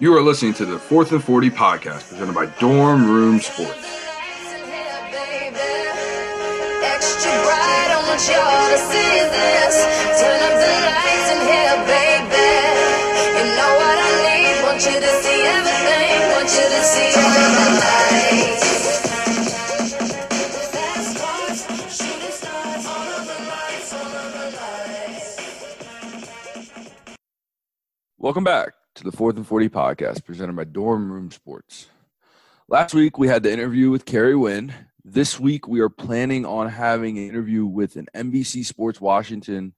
You are listening to the Fourth and 40 podcast presented by Dorm Room Sports. Welcome back the Fourth and 40 podcast presented by Dorm Room Sports. Last week we had the interview with Kerry Wynn. This week we are planning on having an interview with an NBC Sports Washington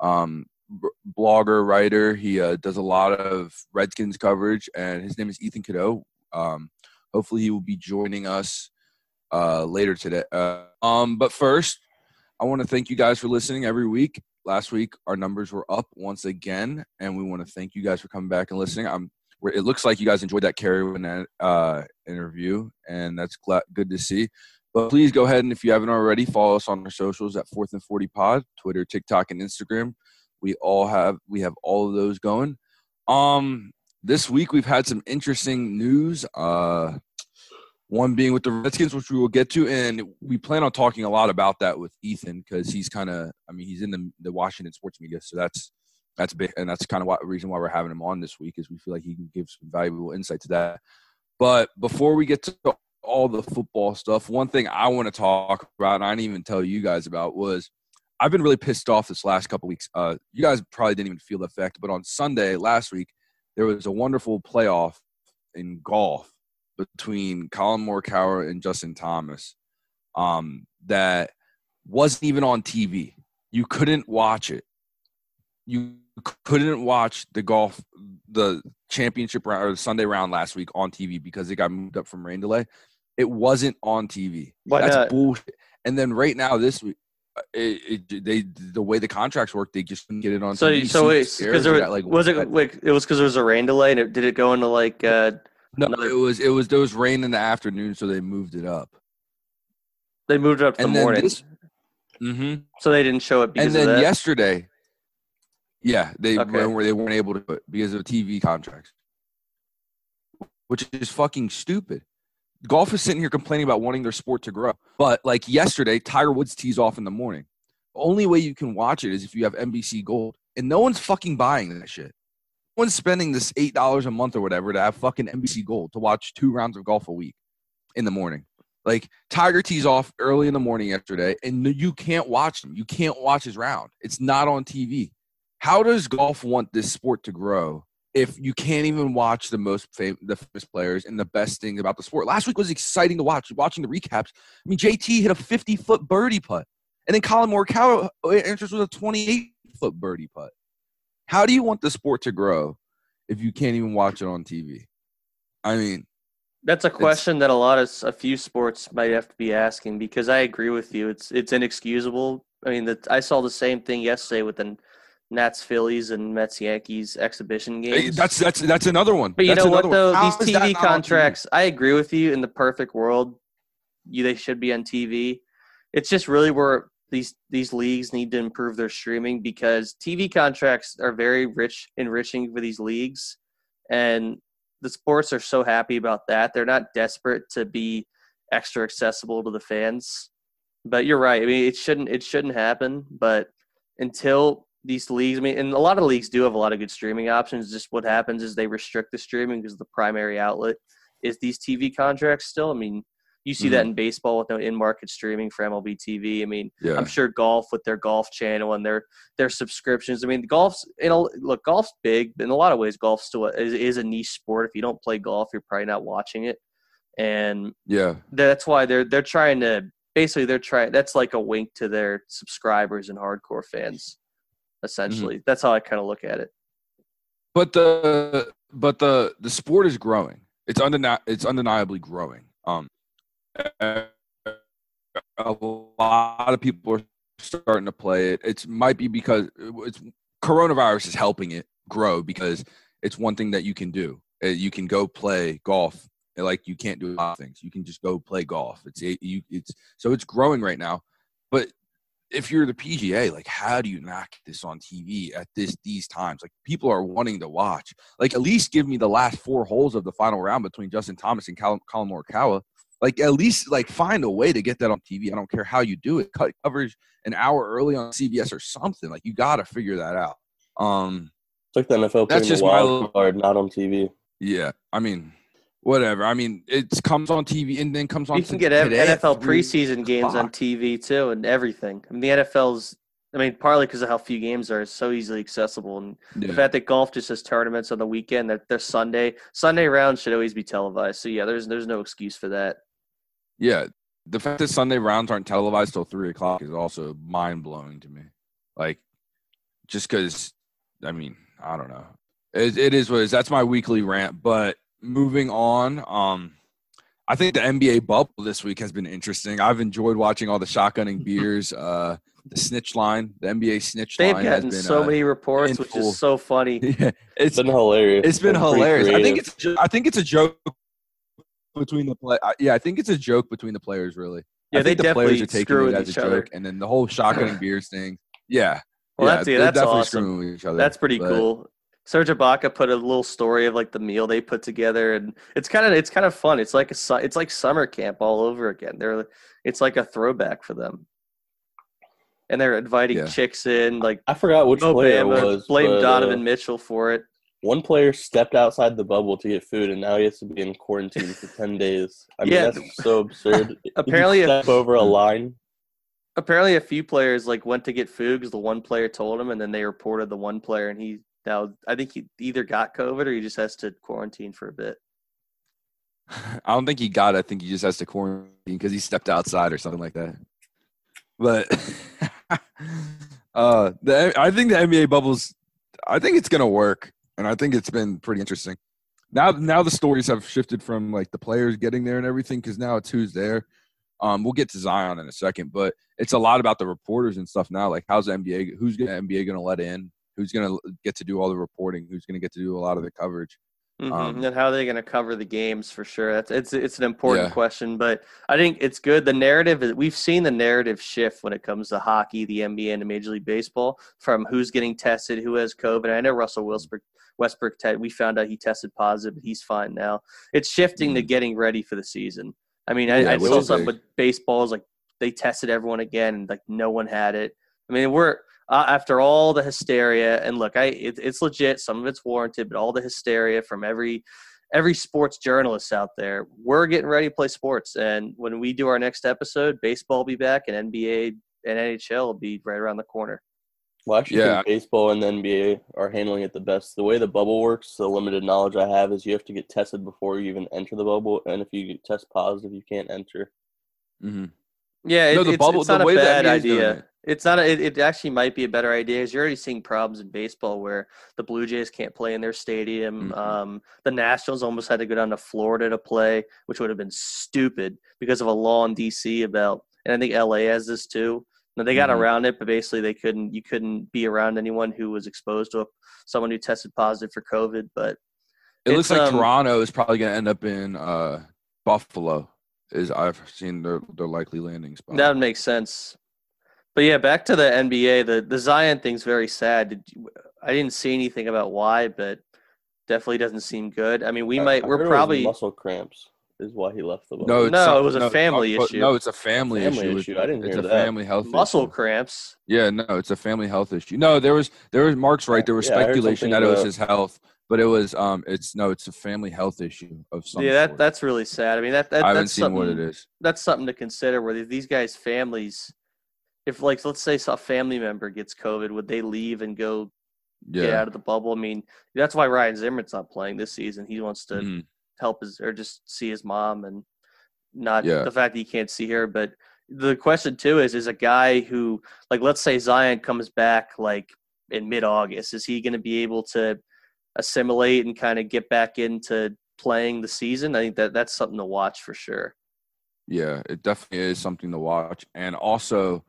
um, b- blogger, writer. He uh, does a lot of Redskins coverage, and his name is Ethan Cadeaux. Um, hopefully he will be joining us uh, later today. Uh, um, but first, I want to thank you guys for listening every week last week our numbers were up once again and we want to thank you guys for coming back and listening. I'm it looks like you guys enjoyed that Kerry uh, interview and that's good to see. But please go ahead and if you haven't already follow us on our socials at fourth and 40 pod twitter tiktok and instagram. We all have we have all of those going. Um this week we've had some interesting news uh one being with the Redskins, which we will get to, and we plan on talking a lot about that with Ethan because he's kind of, I mean, he's in the, the Washington sports media, so that's that's big, and that's kind of what reason why we're having him on this week is we feel like he can give some valuable insight to that. But before we get to all the football stuff, one thing I want to talk about, and I didn't even tell you guys about, was I've been really pissed off this last couple weeks. Uh, you guys probably didn't even feel the effect, but on Sunday last week, there was a wonderful playoff in golf between Collin Morikawa and Justin Thomas um, that wasn't even on TV. You couldn't watch it. You couldn't watch the golf, the championship round or the Sunday round last week on TV because it got moved up from rain delay. It wasn't on TV. Why That's not? bullshit. And then right now this week, uh, it, it, they the way the contracts work, they just couldn't get it on. So, TV. so because there was, like, was it like it was because there was a rain delay and it, did it go into like uh no, another- it was it was there was rain in the afternoon, so they moved it up. they moved it up to And the morning, this- Mm-hmm. so they didn't show it because and then yesterday, yeah, they Okay. weren't, they weren't able to put because of TV contracts, which is fucking stupid. Golf is sitting here complaining about wanting their sport to grow, but like yesterday, Tiger Woods tees off in the morning. The only way you can watch it is if you have NBC Gold, and no one's fucking buying that shit. One's spending this eight dollars a month or whatever to have fucking NBC Gold to watch two rounds of golf a week in the morning. Like Tiger tees off early in the morning yesterday, and you can't watch him. You can't watch his round. It's not on TV. How does golf want this sport to grow if you can't even watch the most fam- the famous players and the best thing about the sport? Last week was exciting to watch. Watching the recaps. I mean, JT hit a 50 foot birdie putt, and then Collin Morikawa uh, enters with a 28 foot birdie putt. How do you want the sport to grow if you can't even watch it on TV? I mean, That's a question that a lot of a few sports might have to be asking because I agree with you. It's it's inexcusable. I mean, that I saw the same thing yesterday with the Nats Phillies and Mets Yankees exhibition games. that's that's that's another one. But you That's know what though? one. These TV contracts, I agree with you. In the perfect world, you they should be on TV. It's just really where these these leagues need to improve their streaming because TV contracts are very rich enriching for these leagues, and the sports are so happy about that. They're not desperate to be extra accessible to the fans. But you're right. I mean, it shouldn't it shouldn't happen. But until these leagues, I mean, and a lot of leagues do have a lot of good streaming options. Just what happens is they restrict the streaming because the primary outlet is these TV contracts still. I mean, you see that in baseball with no in-market streaming for MLB TV. I mean, Yeah. I'm sure golf with their golf channel and their their subscriptions. I mean, golf's you know look, golf's big, in a lot of ways, golf still is, is a niche sport. If you don't play golf, you're probably not watching it, and yeah. that's why they're they're trying to basically they're trying. That's like a wink to their subscribers and hardcore fans. Essentially, that's how I kind of look at it. But the but the the sport is growing. It's undeni- it's undeniably growing. Um, a lot of people are starting to play it. It might be because it's coronavirus is helping it grow because it's one thing that you can do. Uh, You can go play golf like you can't do a lot of things. You can just go play golf. It's it, you it's so it's growing right now. But if you're the PGA, like how do you get this on TV at this these times? Like people are wanting to watch. Like at least give me the last four holes of the final round between Justin Thomas and Cal- Collin Morikawa. Like at least like find a way to get that on TV. I don't care how you do it. Cut coverage an hour early on CBS or something. Like you got to figure that out. Um, It's like the NFL That's putting just the my wild little- card not on TV. yeah. I mean, whatever. I mean, it comes on TV and then comes on. You can get today NFL preseason games on. TV too, and everything. I mean, the NFL's. I mean, partly because of how few games are, it's so easily accessible, and the fact that golf just has tournaments on the weekend. That they're Sunday. Sunday rounds should always be televised. So yeah, there's there's no excuse for that. Yeah, the fact that Sunday rounds aren't televised till three o'clock is also mind blowing to me. Like, just because, I mean, I don't know. It, it is what it is. That's my weekly rant. But moving on, um, I think the NBA bubble this week has been interesting. I've enjoyed watching all the shotgunning beers, uh, the snitch line, the NBA snitch line They've line has gotten been so uh, many reports, in which is so funny. Yeah, It's it's been hilarious. it's been pretty hilarious. I think it's I think it's a joke between the play. I- Yeah, I think it's a joke between the players. Really, Yeah, I they think the definitely players are taking screw it with as a each other. joke, and then the whole shotgunning beers thing. Yeah, Well, yeah, that's yeah, that's definitely awesome. screwing with each other. That's pretty but- cool. Serge Ibaka put a little story of like the meal they put together, and it's kind of it's kind of fun. It's like a su- it's like summer camp all over again. They're it's like a throwback for them, and they're inviting Yeah. chicks in. Like I forgot which Mo player it was. blame but, Donovan uh, Mitchell for it. One player stepped outside the bubble to get food, and now he has to be in quarantine for ten days. I mean, Yeah. that's so absurd. If you Apparently, if- step over a line. Apparently, a few players like went to get food because the one player told him, and then they reported the one player, and he now I think he either got COVID or he just has to quarantine for a bit. I don't think he got. it. I think he just has to quarantine because he stepped outside or something like that. But uh, the I think the NBA bubbles. I think it's gonna work, and I think it's been pretty interesting. Now, now the stories have shifted from like the players getting there and everything because now it's who's there. Um, we'll get to Zion in a second, but it's a lot about the reporters and stuff now. Like, how's the NBA? Who's gonna NBA gonna let in? Who's gonna get to do all the reporting? Who's gonna get to do a lot of the coverage? Mhm. Um, and how are they going to cover the games for sure? That's it's it's an important Yeah. question, but I think it's good. The narrative is we've seen the narrative shift when it comes to hockey, the NBA, and Major League Baseball from who's getting tested, who has COVID. I know Russell Westbrook. Westbrook, te- we found out he tested positive, but he's fine now. It's shifting to getting ready for the season. I mean, I, Mm-hmm. Yeah, I saw something with baseball is like they tested everyone again, and like no one had it. I mean, we're uh, after all the hysteria, and look, I it, it's legit. Some of it's warranted, but all the hysteria from every every sports journalist out there, we're getting ready to play sports. And when we do our next episode, baseball will be back, and NBA and NHL will be right around the corner. Well, I actually Yeah. think baseball and the NBA are handling it the best. The way the bubble works, the limited knowledge I have is you have to get tested before you even enter the bubble, and if you get test positive, you can't enter. Mm-hmm. Yeah, No, the it's, bubble- it's the not way a the bad NBA doing idea. It. It's not. A, it, it actually might be a better idea because you're already seeing problems in baseball where the Blue Jays can't play in their stadium. Mhm. Um, the Nationals almost had to go down to Florida to play, which would have been stupid because of a law in DC about. And I think LA has this too. Now they got Mhm. around it, but basically they couldn't. You couldn't be around anyone who was exposed to a, someone who tested positive for COVID. But It looks like um, Toronto is probably going to end up in uh, Buffalo. Is I've seen their their likely landing spot. That would make sense. But yeah, back to the NBA. The the Zion thing's very sad. Did you, I didn't see anything about why, but definitely doesn't seem good. I mean, we I- might. I we're heard it was probably. muscle cramps is why he left the bubble. no, it's No, some- it was a family uh, issue. No, it's a family, Family issue. issue. I didn't it's hear a that. family health muscle issue. cramps. Yeah, no, it's a family health issue. No, there was there was Mark's right. There was Yeah, speculation something that it was his health, but it was um, it's no, it's a family health issue of some yeah, that sort. that's really sad. I mean, that, that I haven't that's seen what it something- is. That's something to consider. Where these guys' families, if like let's say a family member gets COVID, would they leave and go get out of the bubble? I mean, that's why Ryan Zimmerman's not playing this season. He wants to Mhm. help his or just see his mom and not Yeah. the fact that he can't see her. But the question too is, is a guy who like let's say Zion comes back like in mid August, is he going to be able to assimilate and kind of get back into playing the season? I think that that's something to watch for sure. yeah, it definitely is something to watch. And also,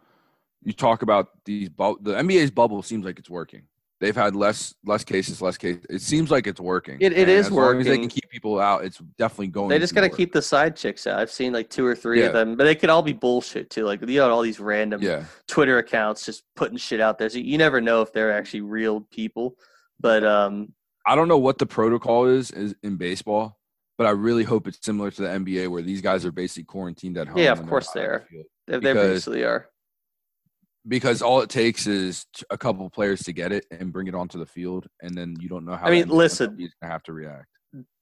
you talk about these bu- the NBA's bubble seems like it's working. They've had less less cases, less cases. It seems like it's working. It- it is as long as they can keep people out. It's definitely going. They just got to keep the side chicks out. I've seen like two or three Yeah. of them, but they could all be bullshit too. Like you know, all these random Yeah, Twitter accounts just putting shit out there. So you never know if they're actually real people. But um, I don't know what the protocol is, is in baseball, but I really hope it's similar to the NBA where these guys are basically quarantined at home. Yeah, of course they are. they, they basically are. Because all it takes is a couple players to get it and bring it onto the field, and then you don't know how. I mean, listen. Gonna have to react.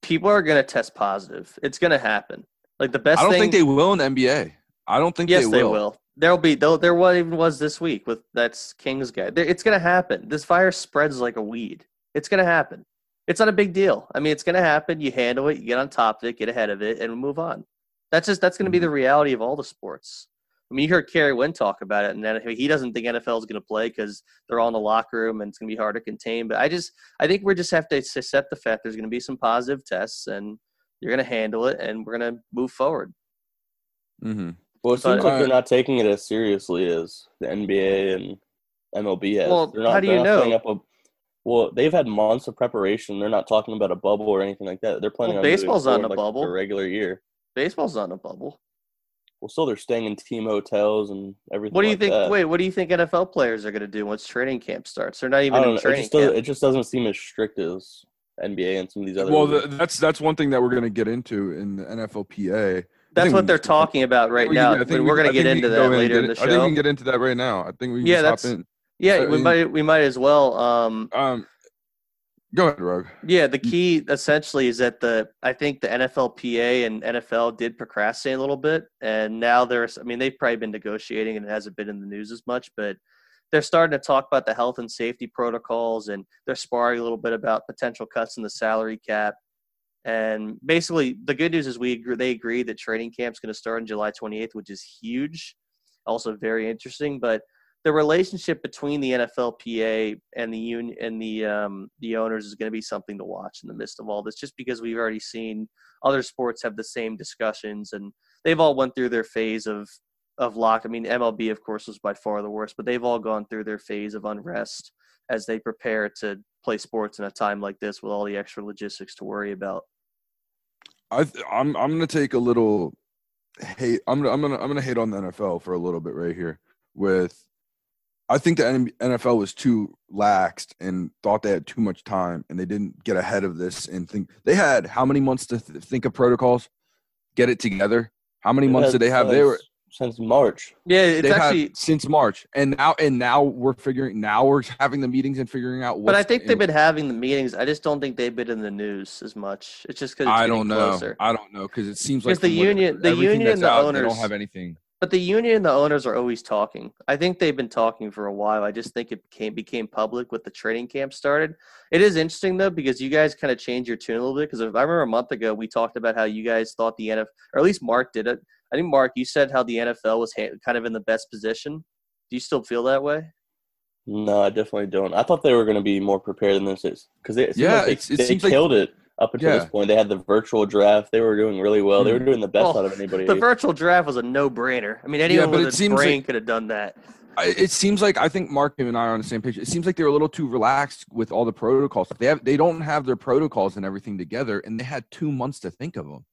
People are gonna test positive. It's gonna happen. Like the best I don't thing. think they will in the NBA. I don't think yes, they will. they will. There'll be though. There was even was this week with that's Kings guy. It's gonna happen. This virus spreads like a weed. It's gonna happen. It's not a big deal. I mean, it's gonna happen. You handle it. You get on top of it. Get ahead of it, and move on. That's just that's gonna be Mhm. the reality of all the sports. I mean, you heard Kerry Wynn talk about it, and then he doesn't think NFL is going to play because they're all in the locker room and it's going to be hard to contain. But I just, I think we just have to accept the fact there's going to be some positive tests, and you're going to handle it, and we're going to move forward. Mm-hmm. Well, it seems But- like they're not taking it as seriously as the NBA and MLB has. Well, they're not, how do you know? Up a, well, they've had months of preparation. They're not talking about a bubble or anything like that. They're planning Well, on baseball's not a like bubble. A regular year. Baseball's not in a bubble. Well, still they're staying in team hotels and everything. What do you like think? That. Wait, what do you think NFL players are going to do once training camp starts? They're not I even don't in know. It training just, doesn't, camp. it just doesn't seem as strict as NBA and some of these other. Well, the, that's that's one thing that we're gonna get into in the NFLPA. That's what they're talking about right We now. can- I think we're going to get into that and later get in the it- I think we can get into that right now. I think we can Yeah, just hop that's- in. Yeah, I we mean- might we might as well. Um, Um, go ahead, Rogue. yeah, the key essentially is that the I think the NFLPA and NFL did procrastinate a little bit, and now there's I mean they've probably been negotiating and it hasn't been in the news as much, but they're starting to talk about the health and safety protocols and they're sparring a little bit about potential cuts in the salary cap. And basically, the good news is we agree, they agree that training camp's going to start on July 28th, which is huge, also very interesting. But the relationship between the NFLPA and the union and the um, the owners is going to be something to watch in the midst of all this. Just because we've already seen other sports have the same discussions, and they've all went through their phase of of lock. I mean, MLB of course was by far the worst, but they've all gone through their phase of unrest as they prepare to play sports in a time like this with all the extra logistics to worry about. I th- I'm I'm gonna take a little hate. I'm I'm gonna I'm gonna hate on the NFL for a little bit right here. With I think the NFL was too laxed and thought they had too much time, and they didn't get ahead of this and think they had how many months to th- think of protocols, get it together. How many They've months did they have? They were since- since March. Yeah, it's they've actually. since March, and now and now we're figuring. Now we're having the meetings and figuring out. What But I think they've been having the meetings. I just don't think they've been in the news as much. It's just because I don't know. I don't know because it seems like the union- the union and the out, they owners- don't have anything. But the union and the owners are always talking. I think they've been talking for a while. I just think it became became public with the training camp started. It is interesting though because you guys kind of changed your tune a little bit. Because I remember a month ago we talked about how you guys thought the NFL, or at least Mark did it. I think Mark, you said how the NFL was ha- kind of in the best position. Do you still feel that way? No, I definitely don't. I thought they were going to be more prepared than this is because it, seems Yeah, like they, it's- it they seems like- killed it up until Yeah. this point. They had the virtual draft. They were doing really well. They were Hmm. doing the best Well, out of anybody. The virtual draft was a no brainer. I mean, anyone but with it a seems brain like- could have done that. It seems like I think Mark and I are on the same page. It seems like they're a little too relaxed with all the protocols. They have they don't have their protocols and everything together, and they had two months to think of them.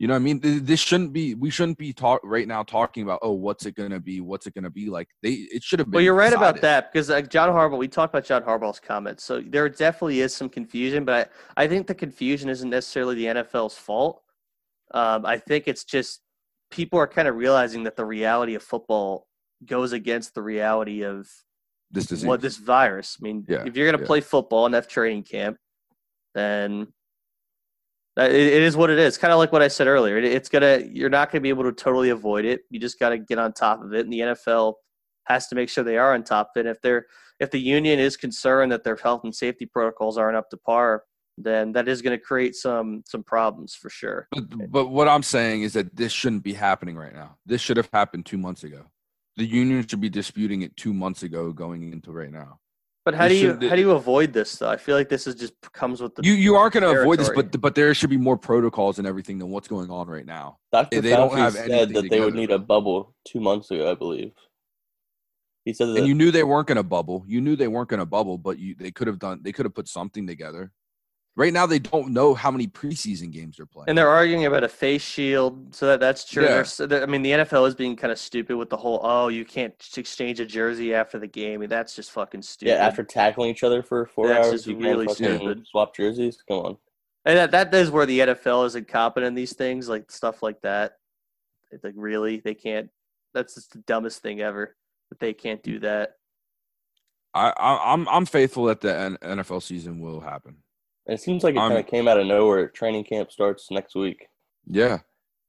You know, what I mean, this shouldn't be. We shouldn't be talk right now talking about oh, what's it gonna be? What's it gonna be like? They it should have been. Well, you're right about that because like John Harbaugh, we talked about John Harbaugh's comments. So there definitely is some confusion, but I, I think the confusion isn't necessarily the NFL's fault. Um, I think it's just people are kind of realizing that the reality of football goes against the reality of This disease. what this virus. I mean, Yeah, if you're going to yeah. play football in that training camp, then Uh, it, it is what it is. Kind of like what I said earlier. It's gonna you're not to be able to totally avoid it. You just got to get on top of it, and the NFL has to make sure they are on top of it. If they're if the union is concerned that their health and safety protocols aren't up to par, then that is going to create some some problems for sure. But, but what I'm saying is that this shouldn't be happening right now. This should have happened two months ago. The union should be disputing it two months ago, going into right now. But how do you should- how do you avoid this though? I feel like this is just comes with the You you aren't going to avoid this, but but there should be more protocols and everything than what's going on right now. Dr. they don't have said that they would need a bubble two months ago, I believe. He said that and you knew they weren't going to bubble. You knew they weren't going to bubble, but you they could have done. They could have put something together. Right now, they don't know how many preseason games they're playing. And they're arguing about a face shield, so that that's true. Yeah. They're they're- I mean, the NFL is being kind of stupid with the whole "oh, you can't exchange a jersey after the game." I mean, that's just fucking stupid. yeah, after tackling each other for four That's hours, just you really can't fucking stupid. swap jerseys. Come on. and that that is where the NFL is incompetent in these things, like stuff like that. It's like really, they can't. That's just the dumbest thing ever. That they can't do that. I, I I'm I'm faithful that the N- NFL season will happen. And it seems like it kind of came out of nowhere. Training camp starts next week. Yeah.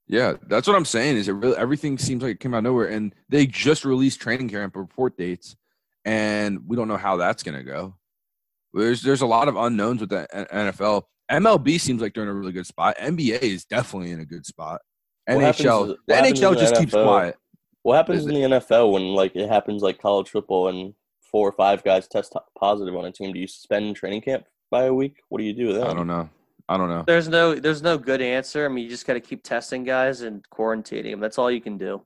Yeah, that's what I'm saying. Is it really everything seems like it came out of nowhere, and they just released training camp report dates, and we don't know how that's gonna go. There's there's a lot of unknowns with the NFL. MLB seems like they're in a really good spot. NBA is definitely in a good spot. What NHL, is- the NHL the just keeps quiet. What happens Is in the NFL when like it happens like college football and four or five guys test positive on a team? Do you suspend training camp by a week? What do you do with that? I don't know. I don't know. There's no there's no good answer. I mean, you just got to keep testing guys and quarantining them. That's all you can do.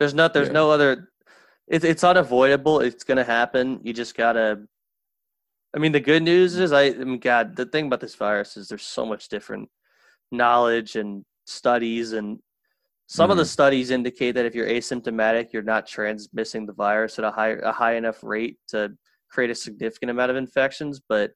There's not there's Yeah. no other. It's it's unavoidable. It's gonna happen. You just gotta. I mean, the good news is I, I mean, God, the thing about this virus is there's so much different knowledge and studies, and some of the mm-hmm. studies indicate that if you're asymptomatic, you're not transmitting the virus at a high a high enough rate to create a significant amount of infections. But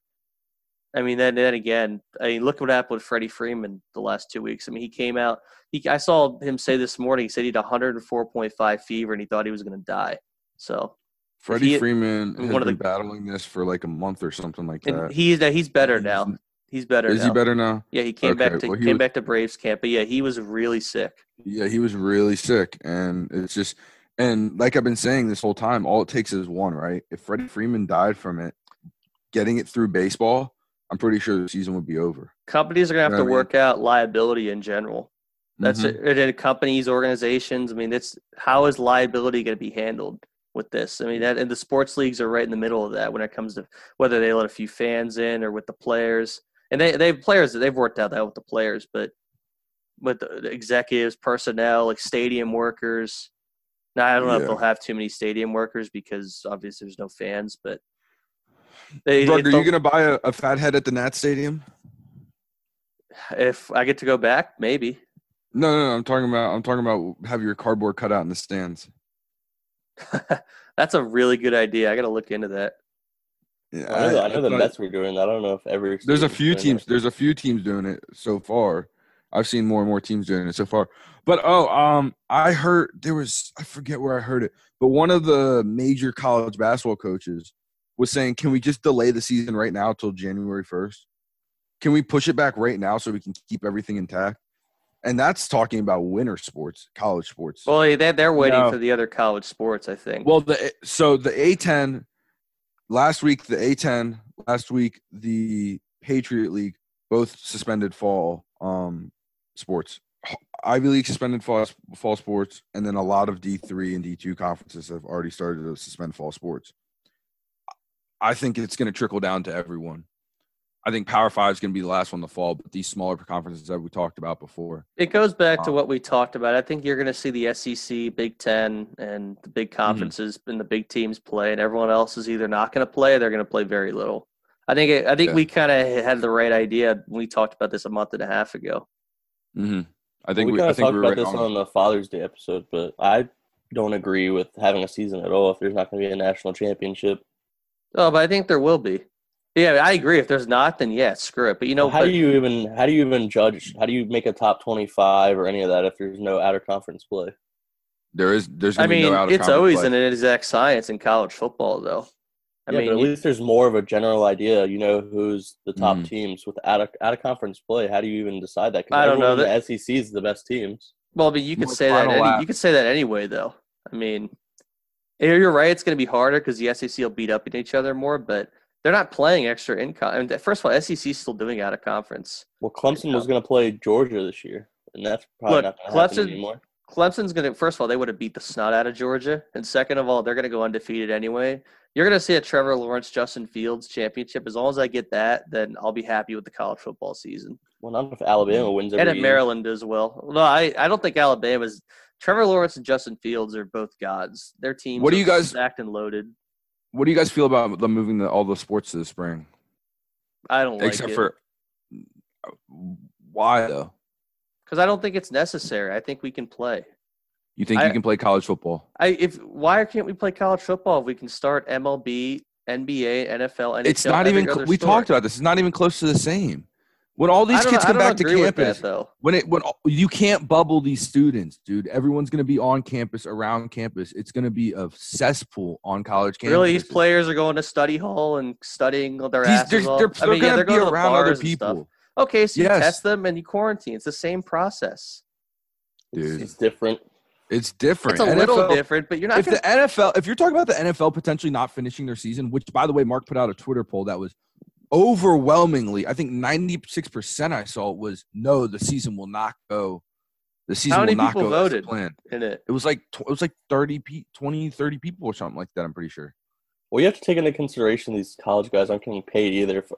I mean, then then again, I mean, look what happened with Freddie Freeman the last two weeks. I mean, he came out. He I saw him say this morning. He said he had 104.5 fever and he thought he was going to die. So Freddie he- Freeman has one of been the- battling this for like a month or something like that. he's he's better now. He's better. Is now. he better now? Yeah, he came back to well, came was- back to Braves camp, but yeah, he was really sick. Yeah, he was really sick, and it's just and like I've been saying this whole time, all it takes is one, right? If Freddie Freeman died from it, getting it through baseball, I'm pretty sure the season would be over. Companies are going to have know to I mean? work out liability in general. That's Mhm. it. And companies, organizations. I mean, it's how is liability going to be handled with this? I mean, that and the sports leagues are right in the middle of that when it comes to whether they let a few fans in or with the players. And they they have players that they've worked out that with the players, but with the the executives, personnel, like stadium workers. Now I don't know if they'll have too many stadium workers because obviously there's no fans, but they, Doug, are you gonna buy a, a fat head at the Nat Stadium? if I get to go back, maybe. No, no, no. I'm talking about. I'm talking about have your cardboard cut out in the stands. That's a really good idea. I got to look into that. Yeah, I know, the- I know the Mets were doing that. I don't know if every. There's a few teams. that. There's a few teams doing it so far. I've seen more and more teams doing it so far. But oh, um, I heard there was I forget where I heard it, but one of the major college basketball coaches was saying, "Can we just delay the season right now till January 1st? Can we push it back right now so we can keep everything intact?" And that's talking about winter sports, college sports. Well, they they're waiting No. for the other college sports, I think. Well, the so the A10 last week, the A10 last week, the Patriot League both suspended fall um sports. Ivy League suspended fall fall sports, and then a lot of D three and D two conferences have already started to suspend fall sports. I think it's going to trickle down to everyone. I think Power Five is going to be the last one to fall, but these smaller conferences that we talked about before. it goes back to um, what we talked about. I think you're going to see the SEC, Big Ten, and the big Mm-hmm. conferences and the big teams play, and everyone else is either not going to play or they're going to play very little. I think it, I think Yeah. we kind of had the right idea when we talked about this a month and a half ago. Mm-hmm. I Well, think we, we, kind I of talked we about right this on. on the Father's Day episode, but I don't agree with having a season at all if there's not going to be a national championship. Oh, but I think there will be. Yeah, I agree. If there's not, then yeah, screw it. But you know, how but- do you even how do you even judge? How do you make a top twenty five or any of that if there's no outer conference play? There is there's I gonna be mean, no out it's always an exact science in college football, though. I yeah, mean, but at you- least there's more of a general idea. You know who's the top Mhm. teams with out of, out of conference play. How do you even decide that? I don't know everyone in The SEC is the best teams. Well, but you could More say that. Any, you could say that anyway, though. I mean, you're you're right. It's going to be harder because the SEC will beat up each other more, but they're not playing extra income. I mean, first of all, SEC is still doing out of conference. Well, Clemson was going to play Georgia this year, and that's probably Look, not going to happen Clemson- anymore. Clemson's going to. First of all, they would have beat the snot out of Georgia, and second of all, they're going to go undefeated anyway. You're going to see a Trevor Lawrence, Justin Fields championship. As long as I get that, then I'll be happy with the college football season. Well, not if Alabama wins and at year. Maryland as well. No, I, I don't think Alabama's Trevor Lawrence and Justin Fields are both gods. Their teams What do are you guys- stacked and loaded. What do you guys feel about them moving the, all the sports to the spring? I don't like Except it for why though? because I don't think it's necessary. I think we can play. You think I- you can play college football? I if why can't we play college football if we can start MLB, NBA, NFL, NHL? It's not even. We talked about this. It's not even close to the same. When all these kids I come back to agree with that, campus, though. when it when you can't bubble these students, dude. Everyone's going to be on campus, around campus. It's going to be a cesspool on college campus. Really, these players are going to study hall and studying their These, asses they're, off. they're, I mean, yeah, going they're to be going to the around other bars and stuff. people, Okay, so you Yes. test them and you quarantine. It's the same process. It's, dude. it's different. It's different. It's a little different, but you're not if gonna, the NFL, if you're talking about the NFL potentially not finishing their season, which by the way, Mark put out a Twitter poll that was overwhelmingly, I think 96% I saw was no, the season will not go. The season many will not people go as voted? planned. in it. It was like it was like 30 pe- 20 30 people or something like that, I'm pretty sure. Well, you have to take into consideration these college guys aren't getting paid either. If,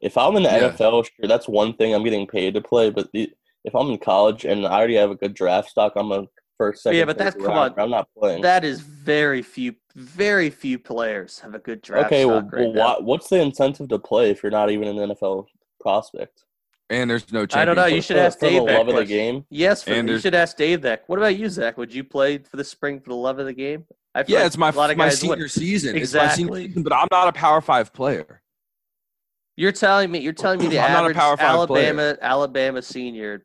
if I'm in the Yeah. NFL, sure, that's one thing. I'm getting paid to play. But the, if I'm in college and I already have a good draft stock, I'm a first, second. Yeah, but that's- come rounder, on. I'm not playing. That is very few, very few players have a good draft okay, well, stock right well now. why, what's the incentive to play if you're not even an NFL prospect? And there's no I don't know. You championship. should ask for the Dave that love of the game. Yes, for, And you should ask Dave that. What about you, Zach? Would you play for the spring for the love of the game? I feel Yeah, like it's my a lot of my guys would. senior season. It's my senior Exactly. season, but I'm not a Power 5 player. You're telling me. You're telling me the I'm not a average Power Five player. Alabama Alabama senior.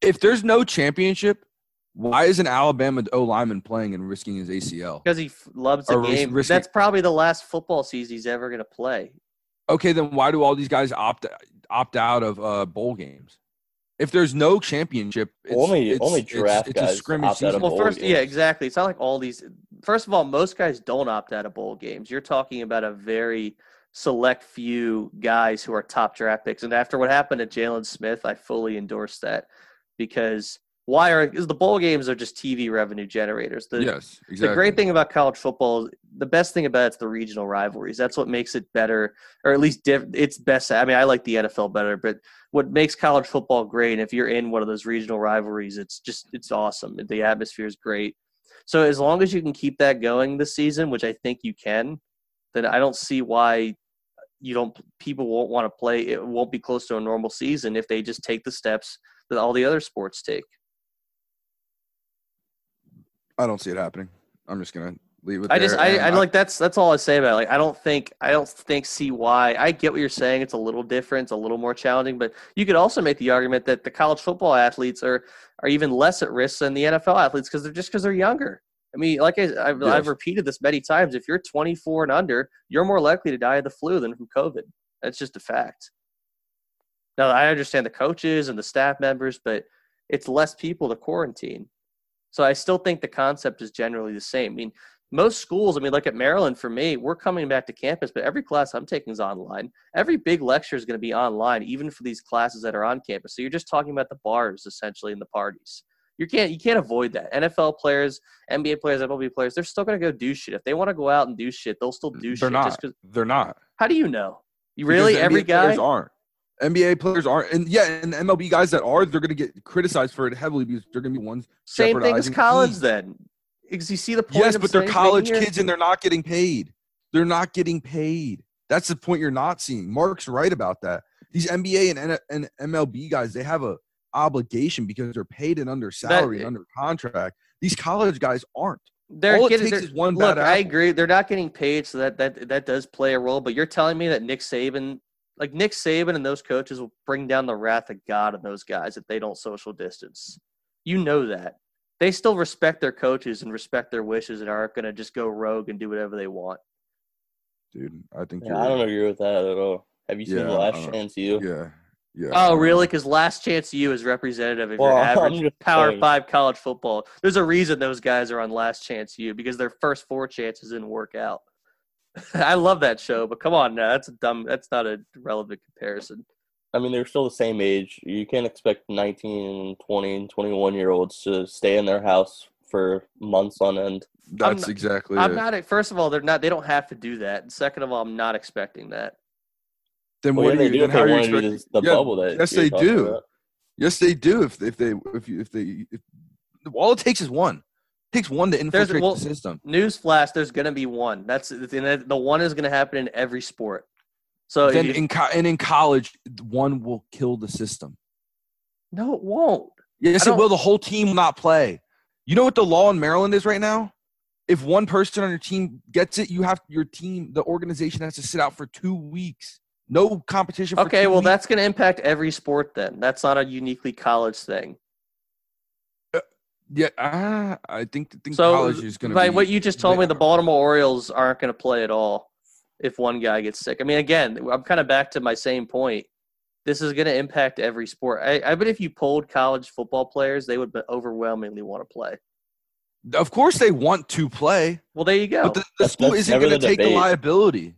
If there's no championship, why is an Alabama O lineman playing and risking his ACL? Because he f- loves the Or game. risking- That's probably the last football season he's ever going to play. okay, then why do all these guys opt opt out of uh, bowl games? If there's no championship, it's, Only- it's, only it's- draft it's, a guys scrimmage opt out of season. Well, bowl first, yeah, exactly. It's not like all these. First of all, most guys don't opt out of bowl games. You're talking about a very select few guys who are top draft picks. And after what happened to Jaylon Smith, I fully endorse that because why are because the bowl games are just TV revenue generators. The, yes, exactly. The great thing about college football, the best thing about it's the regional rivalries. That's what makes it better, or at least diff- it's best. I mean, I like the NFL better, but what makes college football great, and if you're in one of those regional rivalries, it's just it's awesome. The atmosphere is great. So as long as you can keep that going this season, which I think you can, then I don't see why you don't people won't want to play. It won't be close to a normal season if they just take the steps that all the other sports take. I don't see it happening. I'm just gonna leave it. I just I, and I like that's that's all I say about it. Like I don't think I don't think see why I get what you're saying. It's a little different, it's a little more challenging, but you could also make the argument that the college football athletes are are even less at risk than the NFL athletes because they're just because they're younger. I mean, like I, I've, Yes. I've repeated this many times. If you're 24 and under, you're more likely to die of the flu than from COVID. That's just a fact. Now I understand the coaches and the staff members, but it's less people to quarantine. So I still think the concept is generally the same. I mean, most schools, I mean, like at Maryland for me, we're coming back to campus, but every class I'm taking is online. Every big lecture is going to be online, even for these classes that are on campus. So you're just talking about the bars essentially and the parties. You can't you can't avoid that. NFL players, NBA players, MLB players, they're still going to go do shit. If they want to go out and do shit, they'll still do they're shit. not. They're not. how do you know? You really every NBA guy? aren't. NBA players aren't, and yeah, and MLB guys that are, they're going to get criticized for it heavily because they're going to be ones. Same thing as college then. Because you see the point. Yes, but they're college kids and they're not getting paid. They're not getting paid. That's the point you're not seeing. Mark's right about that. These NBA and, N- and MLB guys, they have a obligation because they're paid and under salary and under contract. These college guys aren't. They're All it getting, takes they're- is one look. I agree. They're not getting paid, so that that that does play a role. But you're telling me that Nick Saban, like Nick Saban and those coaches, will bring down the wrath of God on those guys if they don't social distance. You know that they still respect their coaches and respect their wishes and aren't going to just go rogue and do whatever they want. Dude, I think Yeah, you're I don't agree with that at all. Have you seen Yeah, the last I chance you? Yeah. Yeah. Oh, really? Because Last Chance U is representative of Well, your average Power saying. Five college football. There's a reason those guys are on Last Chance U because their first four chances didn't work out. I love that show, but come on now, that's a dumb. That's not a relevant comparison. I mean, they're still the same age. You can't expect 19, 20, 21 year olds to stay in their house for months on end. That's not- exactly I'm it. not. First of all, they're not. They don't have to do that. And second of all, I'm not expecting that. then Well, what yeah, are they you? do Then how they are you want to do expecting? the Yeah, bubble that yes, they do. about. Yes, they do. If if they if you if they if all it takes is one. Takes one to infiltrate well- the system. Newsflash: There's going to be one. That's the the one is going to happen in every sport. So then you- in co- and in college, one will kill the system. no, it won't. Yes, it will. The whole team will not play. You know what the law in Maryland is right now? If one person on your team gets it, you have your team, the organization has to sit out for two weeks. No competition. For Okay, well weeks. that's going to impact every sport. Then that's not a uniquely college thing. Yeah. ah, I think think So, college is going to like be what you just told me, the Baltimore Orioles aren't going to play at all if one guy gets sick. I mean, again, I'm kind of back to my same point. This is going to impact every sport. I, I bet if you polled college football players, they would overwhelmingly want to play. Of course, they want to play, Well, there you go. but the, the school that's isn't going to the take the liability.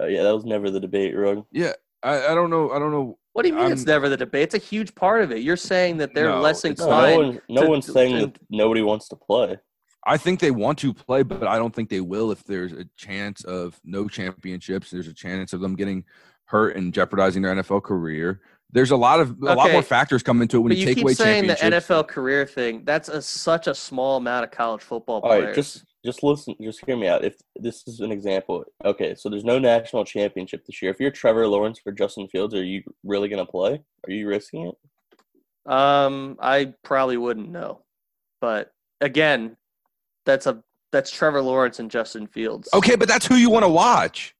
Uh, yeah, that was never the debate, Rug. Yeah, I, I don't know. I don't know. What do you mean it's I'm- never the debate? It's a huge part of it. You're saying that they're No, less it's No, inclined. one, no to- one's saying to- that nobody wants to play. I think they want to play, but I don't think they will if there's a chance of no championships. There's a chance of them getting hurt and jeopardizing their NFL career. There's a lot of a lot more factors come into it when But you, you take keep away saying the. NFL career thing. That's a, such a small amount of college football players. right, just just listen, just hear me out. If this is an example, okay, so there's no national championship this year. If you're Trevor Lawrence for Justin Fields, are you really gonna play? Are you risking it? Um, I probably wouldn't know, but again, that's a that's Trevor Lawrence and Justin Fields. Okay, but that's who you want to watch.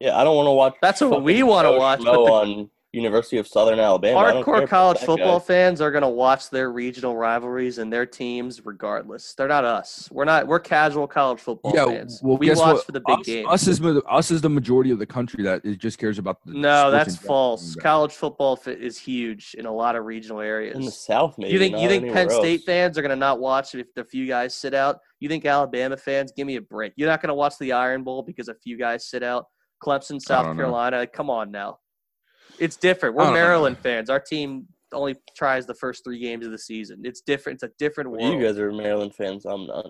Yeah, I don't want to watch. That's what we wanna watch, Schmo but the- on University of Southern Alabama. I don't hardcore college football guy. fans are gonna watch their regional rivalries and their teams regardless. They're not us. We're not. We're casual college football yeah, fans. well, we guess watch what? for the big us, games. Us is us is the majority of the country that is, just cares about the. no, that's in general. false. College football fi- is huge in a lot of regional areas. in the South. Maybe you think you think anywhere Penn State fans are going to not watch if the few guys sit out? You think Alabama fans? Give me a break. You're not going to watch the Iron Bowl because a few guys sit out. Clemson, South don't know. Carolina. Come on now, it's different. We're don't know. Maryland fans. Our team only tries the first three games of the season. It's different. It's a different Well, world. you guys are Maryland fans. I'm not.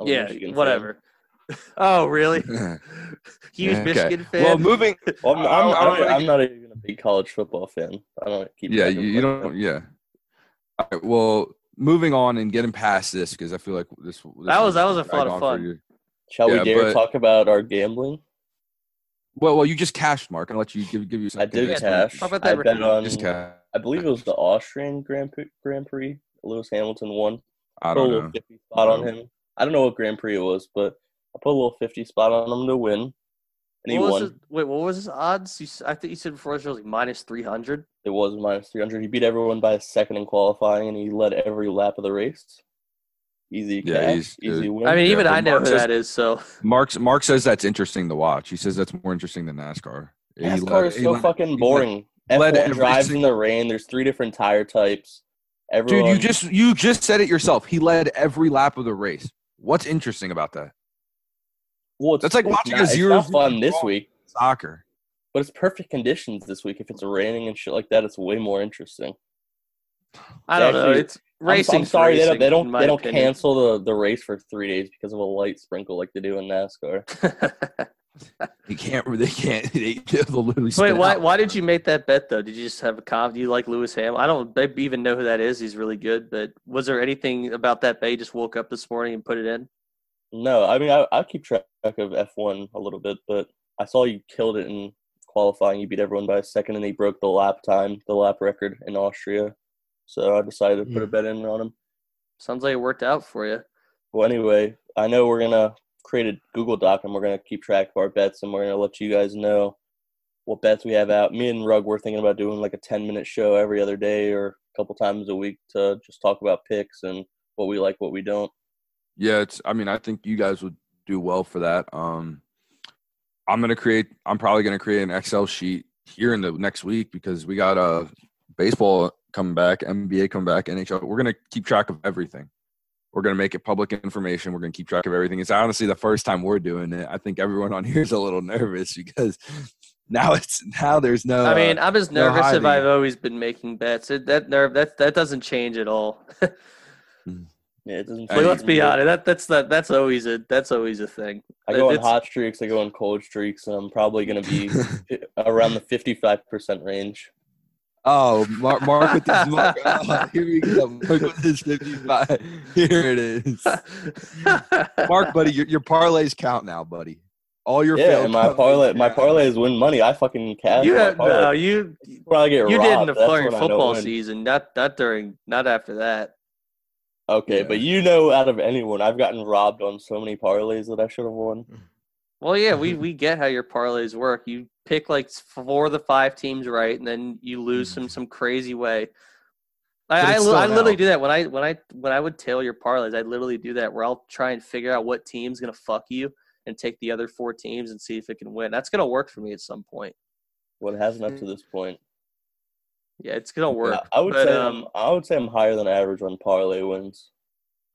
I'm a yeah, Michigan fan. whatever. oh, really? Huge Okay. Michigan fan. Well, moving. Well, I'm, oh, I'm, I- I I'm, don't I'm not even a big college football fan. I don't keep. Yeah, you, you don't. that. Yeah. All right, well, moving on and getting past this because I feel like this. this That was- that was a lot of fun. Shall Yeah, we dare but- talk about our gambling? Well, well, you just cashed, Mark. I'll let you give give you. Some I did Yeah, cash. How about that? I that bet on. Just cash. I believe it was the Austrian Grand Prix. Grand Prix. Lewis Hamilton won. I put a don't little know. fifty spot on him. I don't know what Grand Prix it was, but I put a little fifty spot on him to win, and he what was won. his, wait, what was his odds? You, s- I think you said before it was like minus three hundred. It was minus three hundred. He beat everyone by a second in qualifying, and he led every lap of the race. Easy Yeah, cash, he's easy good. win. I mean, Yeah, even but I know Mark who says- that is. So Mark Mark says that's interesting to watch. He says that's more interesting than NASCAR. He NASCAR led- is so led- fucking boring. led F1 drives in the rain. There's three different tire types. Dude, you just you just said it yourself. He led every lap of the race. What's interesting about that? well, it's, that's like it's watching a not, it's zero- not fun this week, Soccer. but it's perfect conditions this week. If it's raining and shit like that, it's way more interesting. I don't know. Actually, It's I'm- racing. I'm, sorry they don't they don't they don't opinion. cancel the, the race for three days because of a light sprinkle like they do in NASCAR. He can't. They can't. They, they'll literally. Wait, why? out. Why did you make that bet though? Did you just have a conf? Do you like Lewis Ham? I don't they even know who that is. He's really good. But was there anything about that bet? You just woke up this morning and put it in. No, I mean I I keep track of F1 a little bit, but I saw you killed it in qualifying. You beat everyone by a second, and he broke the lap time, the lap record in Austria. So I decided to put a bet in on him. Sounds like it worked out for you. Well, anyway, I know we're gonna create a Google Doc and we're gonna keep track of our bets, and we're gonna let you guys know what bets we have out. Me and Rug were thinking about doing like a ten minute show every other day or a couple times a week to just talk about picks and what we like, what we don't. Yeah, it's. I mean, I think you guys would do well for that. Um, I'm gonna create. I'm probably gonna create an Excel sheet here in the next week because we got uh baseball coming back, NBA coming back, NHL. We're gonna keep track of everything. We're gonna make it public information. We're gonna keep track of everything. It's honestly the first time we're doing it. I think everyone on here is a little nervous because now it's now there's no. I mean, I'm as no nervous if hiding. I've always been making bets. It, that nerve that that doesn't change at all. Hmm. Yeah, it doesn't. Like, change let's be honest. That that's that that's always a that's always a thing. I go on It's- hot streaks. I go on cold streaks, and I'm probably going to be around the 55% range. Oh, Mark, Mark with his Mark. Oh, here we go. Mark with his 55. Here it is. Mark, buddy, your, your parlays count now, buddy. All your Yeah, and my parlays parlay, my parlays win money. I fucking cash. you my have, parlay. no, you Probably get you robbed. did in the That's during when I don't football season, not not during, not after that. Okay, Yeah. but you know, out of anyone, I've gotten robbed on so many parlays that I should have won. Well, yeah, we we get how your parlays work. You pick like four of the five teams right, and then you lose some some crazy way. I I, it's li- still I literally L. do that when I when I when I would tail your parlays. I literally do that where I'll try and figure out what team's gonna fuck you and take the other four teams and see if it can win. That's gonna work for me at some point. What hasn't up to this point? Yeah, it's gonna work. Yeah, I would but, say um, I'm, would say I'm higher than average on parlay wins.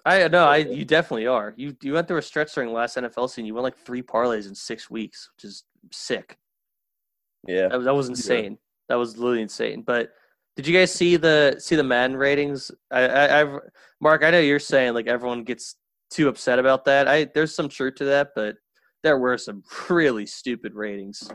I no, I you definitely are. You you went through a stretch during the last NFL season. You went like three parlays in six weeks, which is sick. Yeah, That, was- that was insane. That was literally insane. But did you guys see the see the Madden ratings? I, I I've Mark. I know you're saying like everyone gets too upset about that. I there's some truth to that, but there were some really stupid ratings.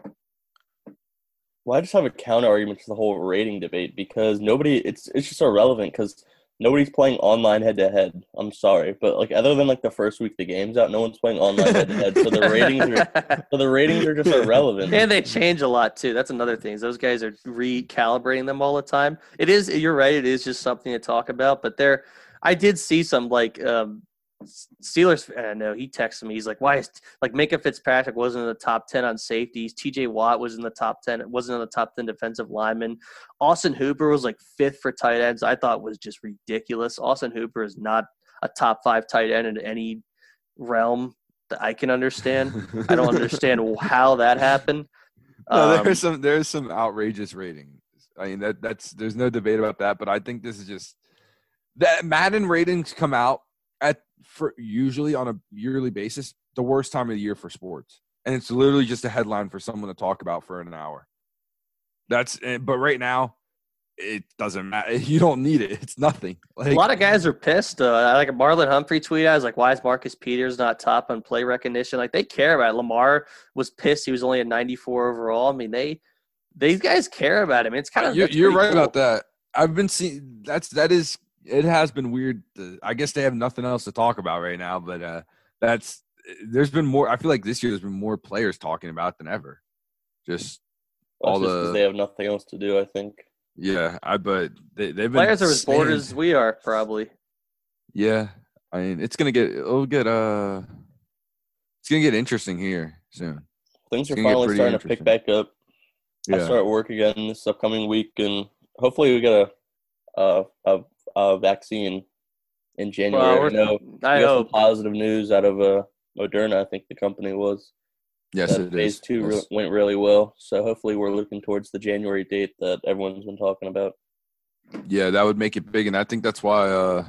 well, I just have a counter argument to the whole rating debate because nobody. It's it's just irrelevant because nobody's playing online head to head. I'm sorry, but like other than like the first week the game's out, no one's playing online head to head. So the ratings are so the ratings are just irrelevant. And they change a lot too. That's another thing. Those guys are recalibrating them all the time. It is. You're right. It is just something to talk about. But there, I did see some like um, Steelers. I know he texted me. He's like, "Why is like Minkah Fitzpatrick wasn't in the top ten on safeties? T.J. Watt was in the top ten. It Wasn't in the top ten defensive lineman. Austin Hooper was like fifth for tight ends. I thought was just ridiculous. Austin Hooper is not a top five tight end in any realm that I can understand. I don't understand how that happened. No, Um, there's some there's some outrageous ratings. I mean that that's there's no debate about that. But I think this is just that Madden ratings come out at for usually on a yearly basis the worst time of the year for sports, and it's literally just a headline for someone to talk about for an hour. That's eh, but right now it doesn't matter. You don't need it. It's nothing. Like a lot of guys are pissed. Uh, like a Marlon Humphrey tweet, I was like, "Why is Marcus Peters not top on play recognition?" Like they care about it. Lamar was pissed; he was only a 94 overall. I mean, they these guys care about him. It's kind of you're, you're right about that. I've been seeing that's that is it has been weird. To, I guess they have nothing else to talk about right now, but uh, that's there's been more. I feel like this year there's been more players talking about than ever. Just That's all just 'cause the- they have nothing else to do. I think. yeah, I but they they've been Players are as bored as we are, probably. yeah. I mean, it's gonna get it'll get uh, it's gonna get interesting here soon. Things are finally starting to pick back up. I start work again this upcoming week, and hopefully we get a a, a, a vaccine in January. Well, I we're- know I some hope. positive news out of uh, Moderna. I think the company was yes, that it phase is. two re- went really well. So hopefully we're looking towards the January date that everyone's been talking about. Yeah, that would make it big, and I think that's why uh,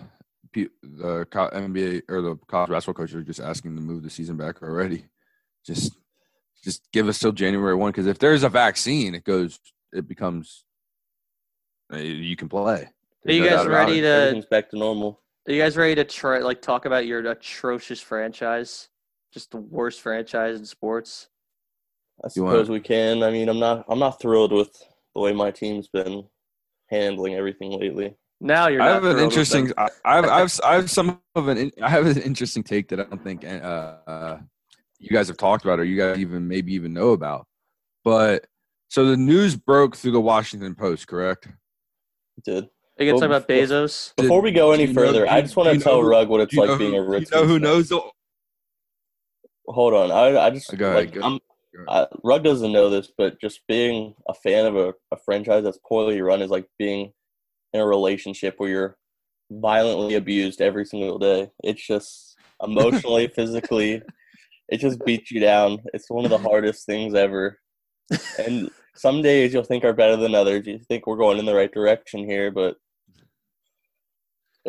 P- the co- NBA or the college basketball coaches are just asking to move the season back already. Just, just give us till January one, because if there's a vaccine, it goes, it becomes, uh, you can play. Are you no guys ready to? Everything's back to normal. Are you guys ready to try like talk about your atrocious franchise? Just the worst franchise in sports. I You wanna- suppose we can. I mean, I'm not I'm not thrilled with the way my team's been handling everything lately. Now you're. I have an interesting. I, I have, I have, I have some of an. I have an interesting take that I don't think uh, uh, you guys have talked about, or you guys even maybe even know about. But so the news broke through the Washington Post, correct? It did Are you gonna Well, talk about before- Bezos? Before we go any do you know- further, do I just want to you know tell who- Rug what it's like know being a do Ritz. You know who fan. knows the? Hold on, I I just Go ahead, like go- I'm go I, Rug doesn't know this, but just being a fan of a, a franchise that's poorly run is like being in a relationship where you're violently abused every single day. It's just emotionally, physically, it just beats you down. It's one of the hardest things ever. And some days you'll think are better than others. You think we're going in the right direction here, but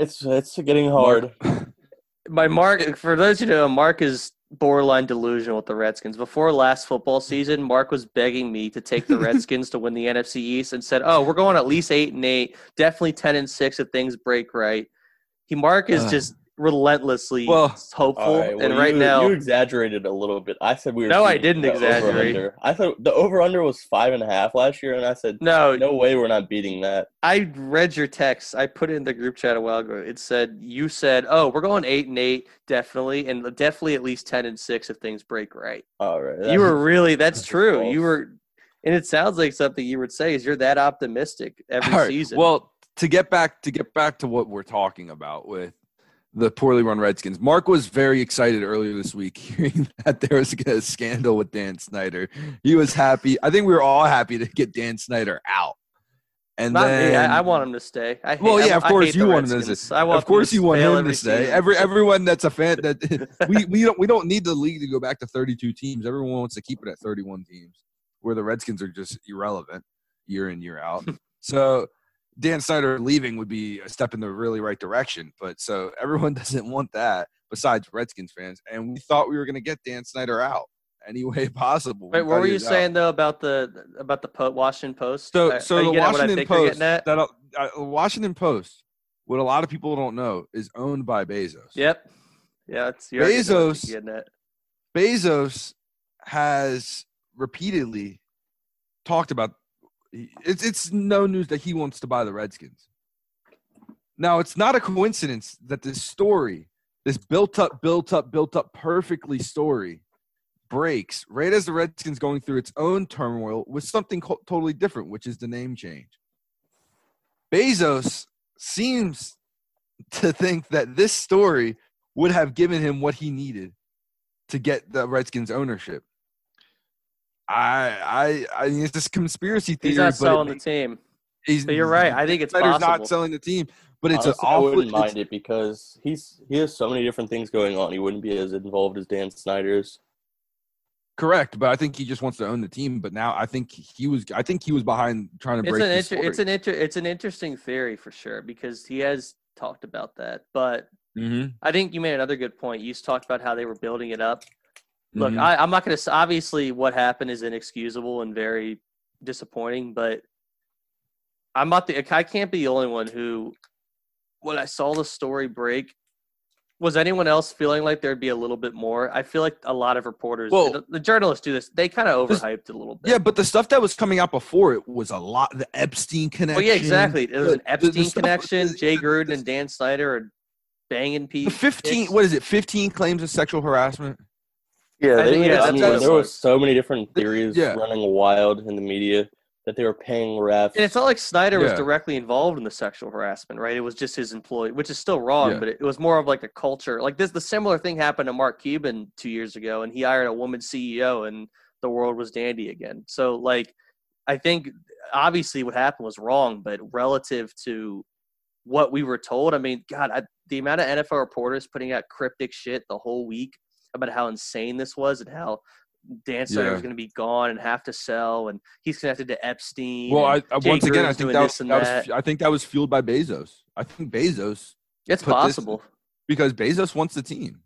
it's it's getting hard. My Mark, for those who know, Mark is borderline delusional with the Redskins. Before last football season, Mark was begging me to take the Redskins to win the NFC East and said, "Oh, we're going at least eight and eight, definitely ten and six if things break right." He Mark is Ugh. just relentlessly Well, hopeful, right, well, and right you, now, you exaggerated a little bit. I said we were. No, I didn't exaggerate. over-under. I thought the over under was five and a half last year, and I said, no, no way, we're not beating that. I read your text. I put it in the group chat a while ago. It said you said, "Oh, we're going eight and eight, definitely, and definitely at least ten and six if things break right." All right, you were really that's that's true. false. You were, and it sounds like something you would say is you're that optimistic every right, season. Well, to get back to get back to what we're talking about with the poorly run Redskins, Mark was very excited earlier this week hearing that there was a scandal with Dan Snyder. He was happy. I think we were all happy to get Dan Snyder out. And not then, me. I, I want him to stay. I hate, Well, yeah, of course you want him to stay. I want of course you want him to stay. Every everyone that's a fan that we we don't we don't need the league to go back to 32 teams. Everyone wants to keep it at 31 teams, where the Redskins are just irrelevant year in year out. so Dan Snyder leaving would be a step in the really right direction. But so everyone doesn't want that besides Redskins fans, and we thought we were going to get Dan Snyder out any way possible. We Wait, what were you was out. saying though about the about the po- Washington Post? So, so are the getting at what I Washington Post, that uh, Washington Post, what a lot of people don't know is owned by Bezos. Yep. Yeah, it's you're getting at what Bezos-. Bezos has repeatedly talked about it's it's no news that he wants to buy the Redskins. Now, it's not a coincidence that this story, this built up, built up, built up perfectly story breaks right as the Redskins going through its own turmoil with something co- totally different, which is the name change. Bezos seems to think that this story would have given him what he needed to get the Redskins ownership. I I I mean it's just conspiracy theory. He's not but it selling the team. he's, But you're right. I think it's Snyder's possible. not selling the team, but it's Honestly, an I awful. wouldn't mind it because he's he has so many different things going on. He wouldn't be as involved as Dan Snyder's. Correct, but I think he just wants to own the team. But now I think he was. I think he was behind trying to It's break. an the inter- story. it's an inter- it's an interesting theory for sure because he has talked about that. But Mhm, I think you made another good point. You talked about how they were building it up. Look, mhm. I, I'm not going to. Obviously, what happened is inexcusable and very disappointing. But I'm not the. I can't be the only one who, when I saw the story break, was anyone else feeling like there'd be a little bit more? I feel like a lot of reporters, Well- the, the journalists do this. They kind of This- overhyped it a little bit. yeah, but the stuff that was coming out before it was a lot. The Epstein connection. Well, yeah, exactly. It was the- an the- the Epstein stuff- connection. Jay Gruden the- and Dan Snyder are banging people. fifteen. What is it? Fifteen claims of sexual harassment. Yeah, I they think- made yeah, it that's seem what like it there was. was so many different theories Yeah. running wild in the media that they were paying refs. And it's not like Snyder was directly involved in the sexual harassment, right? It was just his employee, which is still wrong, Yeah. but it was more of like a culture. Like this, the similar thing happened to Mark Cuban two years ago, and he hired a woman CEO, and the world was dandy again. So, like, I think obviously what happened was wrong, but relative to what we were told, I mean, God, I, the amount of NFL reporters putting out cryptic shit the whole week about how insane this was and how Dan Snyder Yeah. was going to be gone and have to sell, and he's connected to Epstein. Well, I, I once again, I think doing that was, this that was. I think that was fueled by Bezos. I think Bezos It's put this- possible. because Bezos wants the team.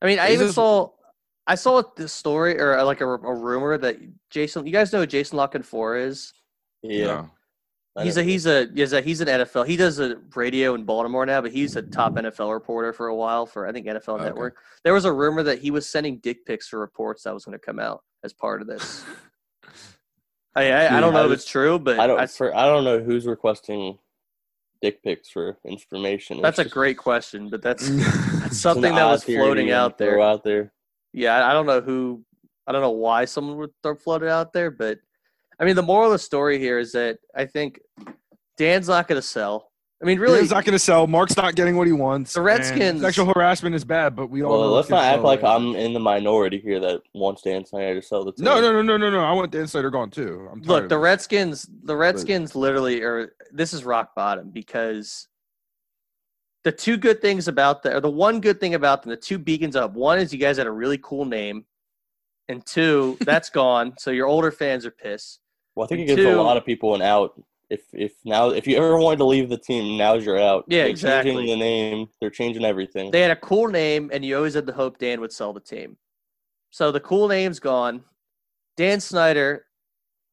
I mean, I even saw, I saw this story or uh, like a, a rumor that Jason. You guys know who Jason La Canfora is? yeah, No. I He's a he's a he's a he's an NFL. He does a radio in Baltimore now, but he's a top NFL reporter for a while for I think NFL Okay. Network. There was a rumor that he was sending dick pics for reports that was going to come out as part of this. I I, I don't know I if it's true, but I don't. I- for, I don't know who's requesting dick pics for information. that's a great question, but that's it's an something that was floating out there. out there. Yeah, I- I don't know who, I don't know why someone would throw float it out there, but I mean, the moral of the story here is that I think Dan's not going to sell. I mean, really, He's not going to sell. Mark's not getting what he wants. The Redskins- sexual harassment is bad, but we all. Well, know let's not act sell like later. I'm in the minority here that wants Dan Snyder to sell the team. No, no, no, no, no, no. I want Dan Snyder gone too. I'm tired look, the. Redskins, the Redskins literally are, this is rock bottom because the two good things about the, or the one good thing about them, the two beacons up, one is you guys had a really cool name, and two, that's gone. So your older fans are pissed. Well, I think it gives two- a lot of people an out. If if now if you ever wanted to leave the team, now's your out. Yeah, They're exactly. Changing the name, they're changing everything. They had a cool name, and you always had the hope Dan would sell the team. So the cool name's gone. Dan Snyder,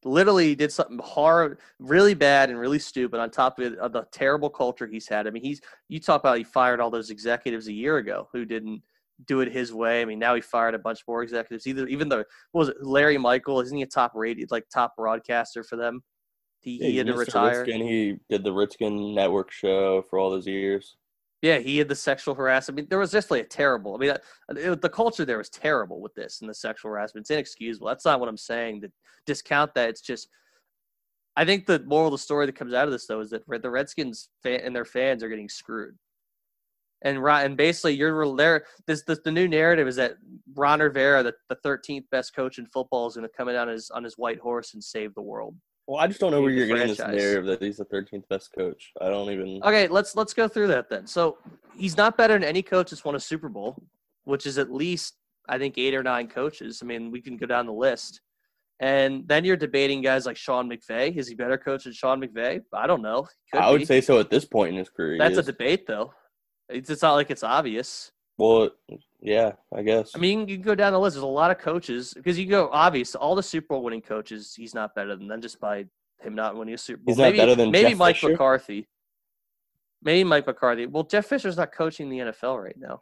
literally did something hard, really bad, and really stupid. On top of, it, of the terrible culture he's had. I mean, he's you talk about he fired all those executives a year ago who didn't do it his way. I mean, now he fired a bunch more executives. Either even the what was it Larry Michael? Isn't he a top rated like top broadcaster for them? He, he had to retire. Ritskin, he did the Ritskin Network show for all those years. Yeah, he had the sexual harassment. I mean, there was just like a terrible. I mean, it, the culture there was terrible with this and the sexual harassment. It's inexcusable. That's not what I'm saying. To discount that, it's just. I think the moral of the story that comes out of this though is that the Redskins fan and their fans are getting screwed. And Ron, and basically, you're there. This, this the new narrative is that Ron Rivera, the, the 13th best coach in football, is going to come in on his on his white horse and save the world. Well, I just don't know where you're the getting this narrative that he's the 13th best coach. I don't even. Okay, let's let's go through that then. So he's not better than any coach that's won a Super Bowl, which is at least I think eight or nine coaches. I mean, we can go down the list. And then you're debating guys like Sean McVay. Is he better coach than Sean McVay? I don't know. Could I would be. say so at this point in his career. that's a debate, though. It's, it's not like it's obvious. Well, yeah, I guess. I mean, you can go down the list. There's a lot of coaches because you go obvious. All the Super Bowl winning coaches, he's not better than them just by him not winning a Super Bowl. He's not maybe, better than maybe Jeff Mike Fisher? McCarthy. Maybe Mike McCarthy. Well, Jeff Fisher's not coaching the NFL right now.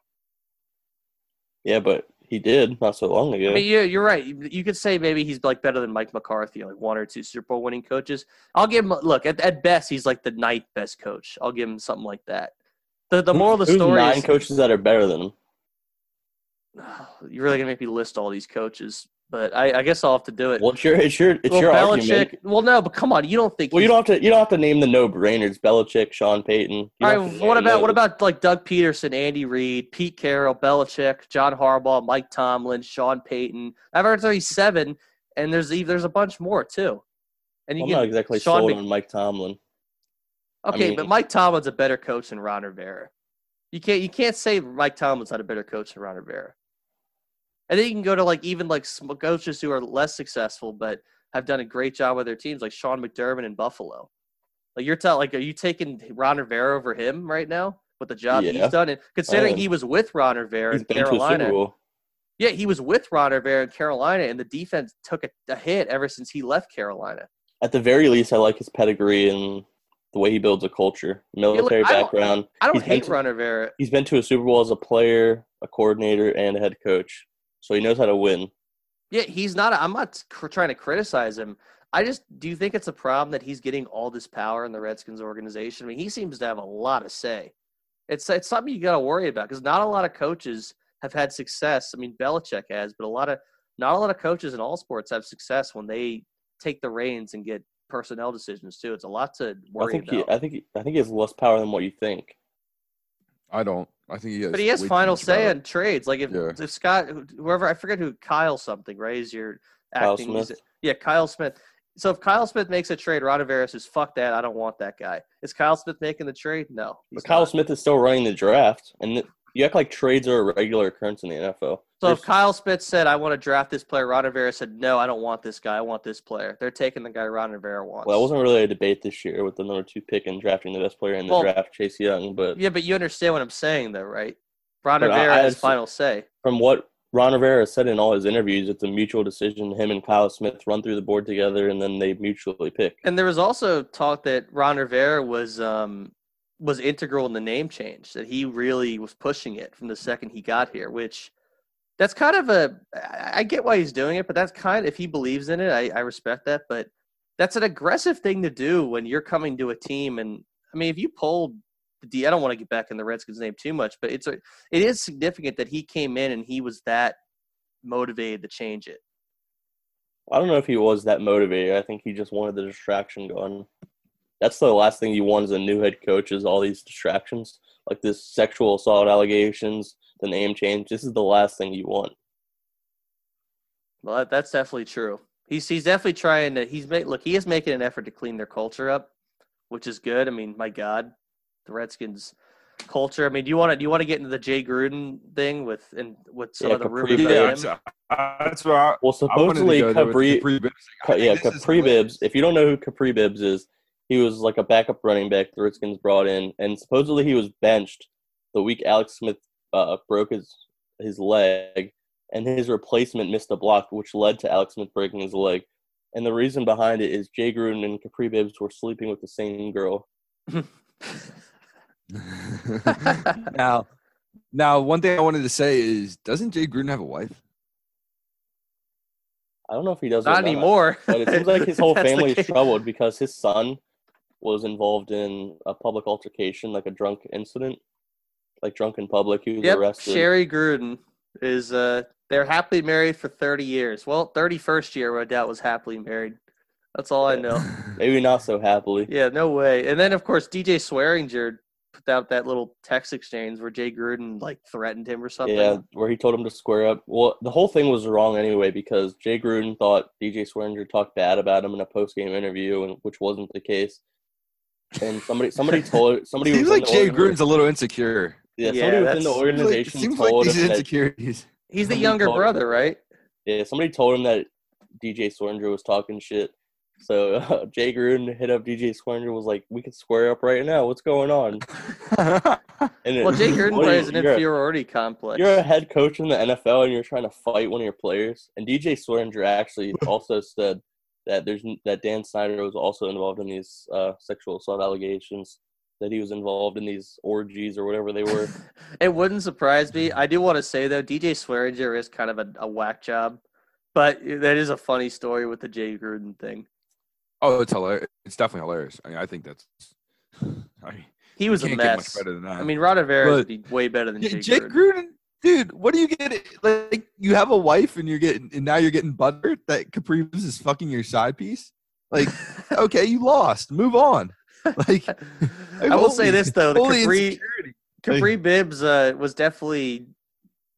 yeah, but he did not so long ago. I mean, yeah, you're right. You you could say maybe he's like better than Mike McCarthy, like one or two Super Bowl winning coaches. I'll give him. Look, at, at best, he's like the ninth best coach. I'll give him something like that. The the moral of the Who's story nine is coaches that are better than him. you're really gonna make me list all these coaches, but I, I guess I'll have to do it. Well, it's your it's your it's well, your Belichick. argument. Well, no, but come on, you don't think? Well, you don't have to you don't have to name the no brainers. Belichick, Sean Payton. You All right, what about what about like Doug Pederson, Andy Reid, Pete Carroll, Belichick, John Harbaugh, Mike Tomlin, Sean Payton? I've heard already seven, and there's there's a bunch more too. And you I'm get not exactly Sean sold Mc- on Mike Tomlin. Okay, mean- but Mike Tomlin's a better coach than Ron Rivera. You can't you can't say Mike Tomlin's not a better coach than Ron Rivera. And then you can go to like even like coaches who are less successful but have done a great job with their teams, like Sean McDermott in Buffalo. Like you're telling, like, are you taking Ron Rivera over him right now with the job Yeah. he's done? And considering am. he was with Ron Rivera in been to a Super Carolina, yeah, he was with Ron Rivera in Carolina, and the defense took a, a hit ever since he left Carolina. At the very least, I like his pedigree and the way he builds a culture, military I don't- background. I don't He's been hate to- Ron Rivera. He's been to a Super Bowl as a player, a coordinator, and a head coach, so he knows how to win. Yeah, he's not. I'm not cr- trying to criticize him. I just do you think it's a problem that he's getting all this power in the Redskins organization? I mean, he seems to have a lot of say. It's it's something you got to worry about because not a lot of coaches have had success. I mean, Belichick has, but a lot of not a lot of coaches in all sports have success when they take the reins and get personnel decisions too. It's a lot to worry I worry think he. I think he, I think he has less power than what you think. I don't. I think he has. but he has final say power. on trades. Like if, Yeah. if Scott, whoever I forget who Kyle something, right? Is your acting? he's- Smith. Yeah, Kyle Smith. So if Kyle Smith makes a trade, Ron Rivera says, "Fuck that! I don't want that guy." Is Kyle Smith making the trade? No. But Kyle not. Smith is still running the draft, and th- you act like trades are a regular occurrence in the NFL. So if Kyle Smith said, "I want to draft this player," Ron Rivera said, "No, I don't want this guy. I want this player." They're taking the guy Ron Rivera wants. well, that wasn't really a debate this year with the number two pick and drafting the best player in the Well- draft, Chase Young. But Yeah, but you understand what I'm saying, though, right? Ron But I- Rivera I has final say. from what Ron Rivera said in all his interviews, it's a mutual decision. Him and Kyle Smith run through the board together, and then they mutually pick. And there was also talk that Ron Rivera was um, was integral in the name change. That he really was pushing it from the second he got here. Which that's kind of a i get why he's doing it, but that's kind of, if he believes in it, I, I respect that. But that's an aggressive thing to do when you're coming to a team. And I mean, if you pulled the D, I don't want to get back in the Redskins name too much, but it's a it is significant that he came in and he was that motivated to change it. I don't know if he was that motivated. I think he just wanted the distraction gone. That's the last thing you want as a new head coach is all these distractions, like this sexual assault allegations, the name change. This is the last thing you want. Well, that's definitely true. He's he's definitely trying to. He's made look. He is making an effort to clean their culture up, which is good. I mean, my God, the Redskins culture. I mean, do you want to do you want to get into the Jay Gruden thing with and with some Yeah, of the Kapri rumors Yeah, that's, uh, that's what I, Well, I wanted to supposedly go there Kapri, Kapri Bibbs. I yeah, Kapri hilarious. Bibbs. If you don't know who Kapri Bibbs is, he was like a backup running back the Redskins brought in, and supposedly he was benched the week Alex Smith uh, broke his his leg, and his replacement missed a block, which led to Alex Smith breaking his leg. And the reason behind it is Jay Gruden and Kapri Bibbs were sleeping with the same girl. now, now, one thing I wanted to say is, doesn't Jay Gruden have a wife? I don't know if he does or Not anymore. but it seems like his whole family is troubled because his son was involved in a public altercation, like a drunk incident, like drunk in public. He was Yep, arrested. Sherry Gruden is uh they're happily married for 30 years. Well, 31st year my dad was happily married. That's all I know. Maybe not so happily. Yeah, no way. And then of course DJ Swearinger put out that little text exchange where Jay Gruden like threatened him or something. Yeah, where he told him to square up. Well, the whole thing was wrong anyway because Jay Gruden thought DJ Swearinger talked bad about him in a post game interview, and which wasn't the case. And somebody, somebody told somebody Seems like Jay Gruden's a little insecure. Yeah, Yeah, somebody within the that's- Seems like- organization seems like told these him that. insecurities. He's the younger told him- brother, right? Yeah, somebody told him that DJ Swearinger was talking shit. So uh, Jay Gruden hit up DJ Swearinger was like, "We can square up right now. What's going on?" And Well, Jay Gruden what plays an you're a- inferiority complex. You're a head coach in the NFL and you're trying to fight one of your players. And DJ Swearinger actually also said that there's that Dan Snyder was also involved in these uh, sexual assault allegations. That he was involved in these orgies or whatever they were. It wouldn't surprise me. I do want to say though, DJ Swearinger is kind of a, a whack job, but that is a funny story with the Jay Gruden thing. oh, it's hilarious. It's definitely hilarious. I mean, I think that's. I mean, He was a can't much mess. better than that. I mean, Ron Rivera would be way better than Yeah, Jay, Jake Gruden. Gruden, dude, what do you get? Like, you have a wife and you're getting, and now you're getting buttered that Kapri Bibbs is fucking your side piece. Like, okay, you lost. Move on. Like, I will say this though, the holy Kapri insecurity. Kapri Bibbs uh, was definitely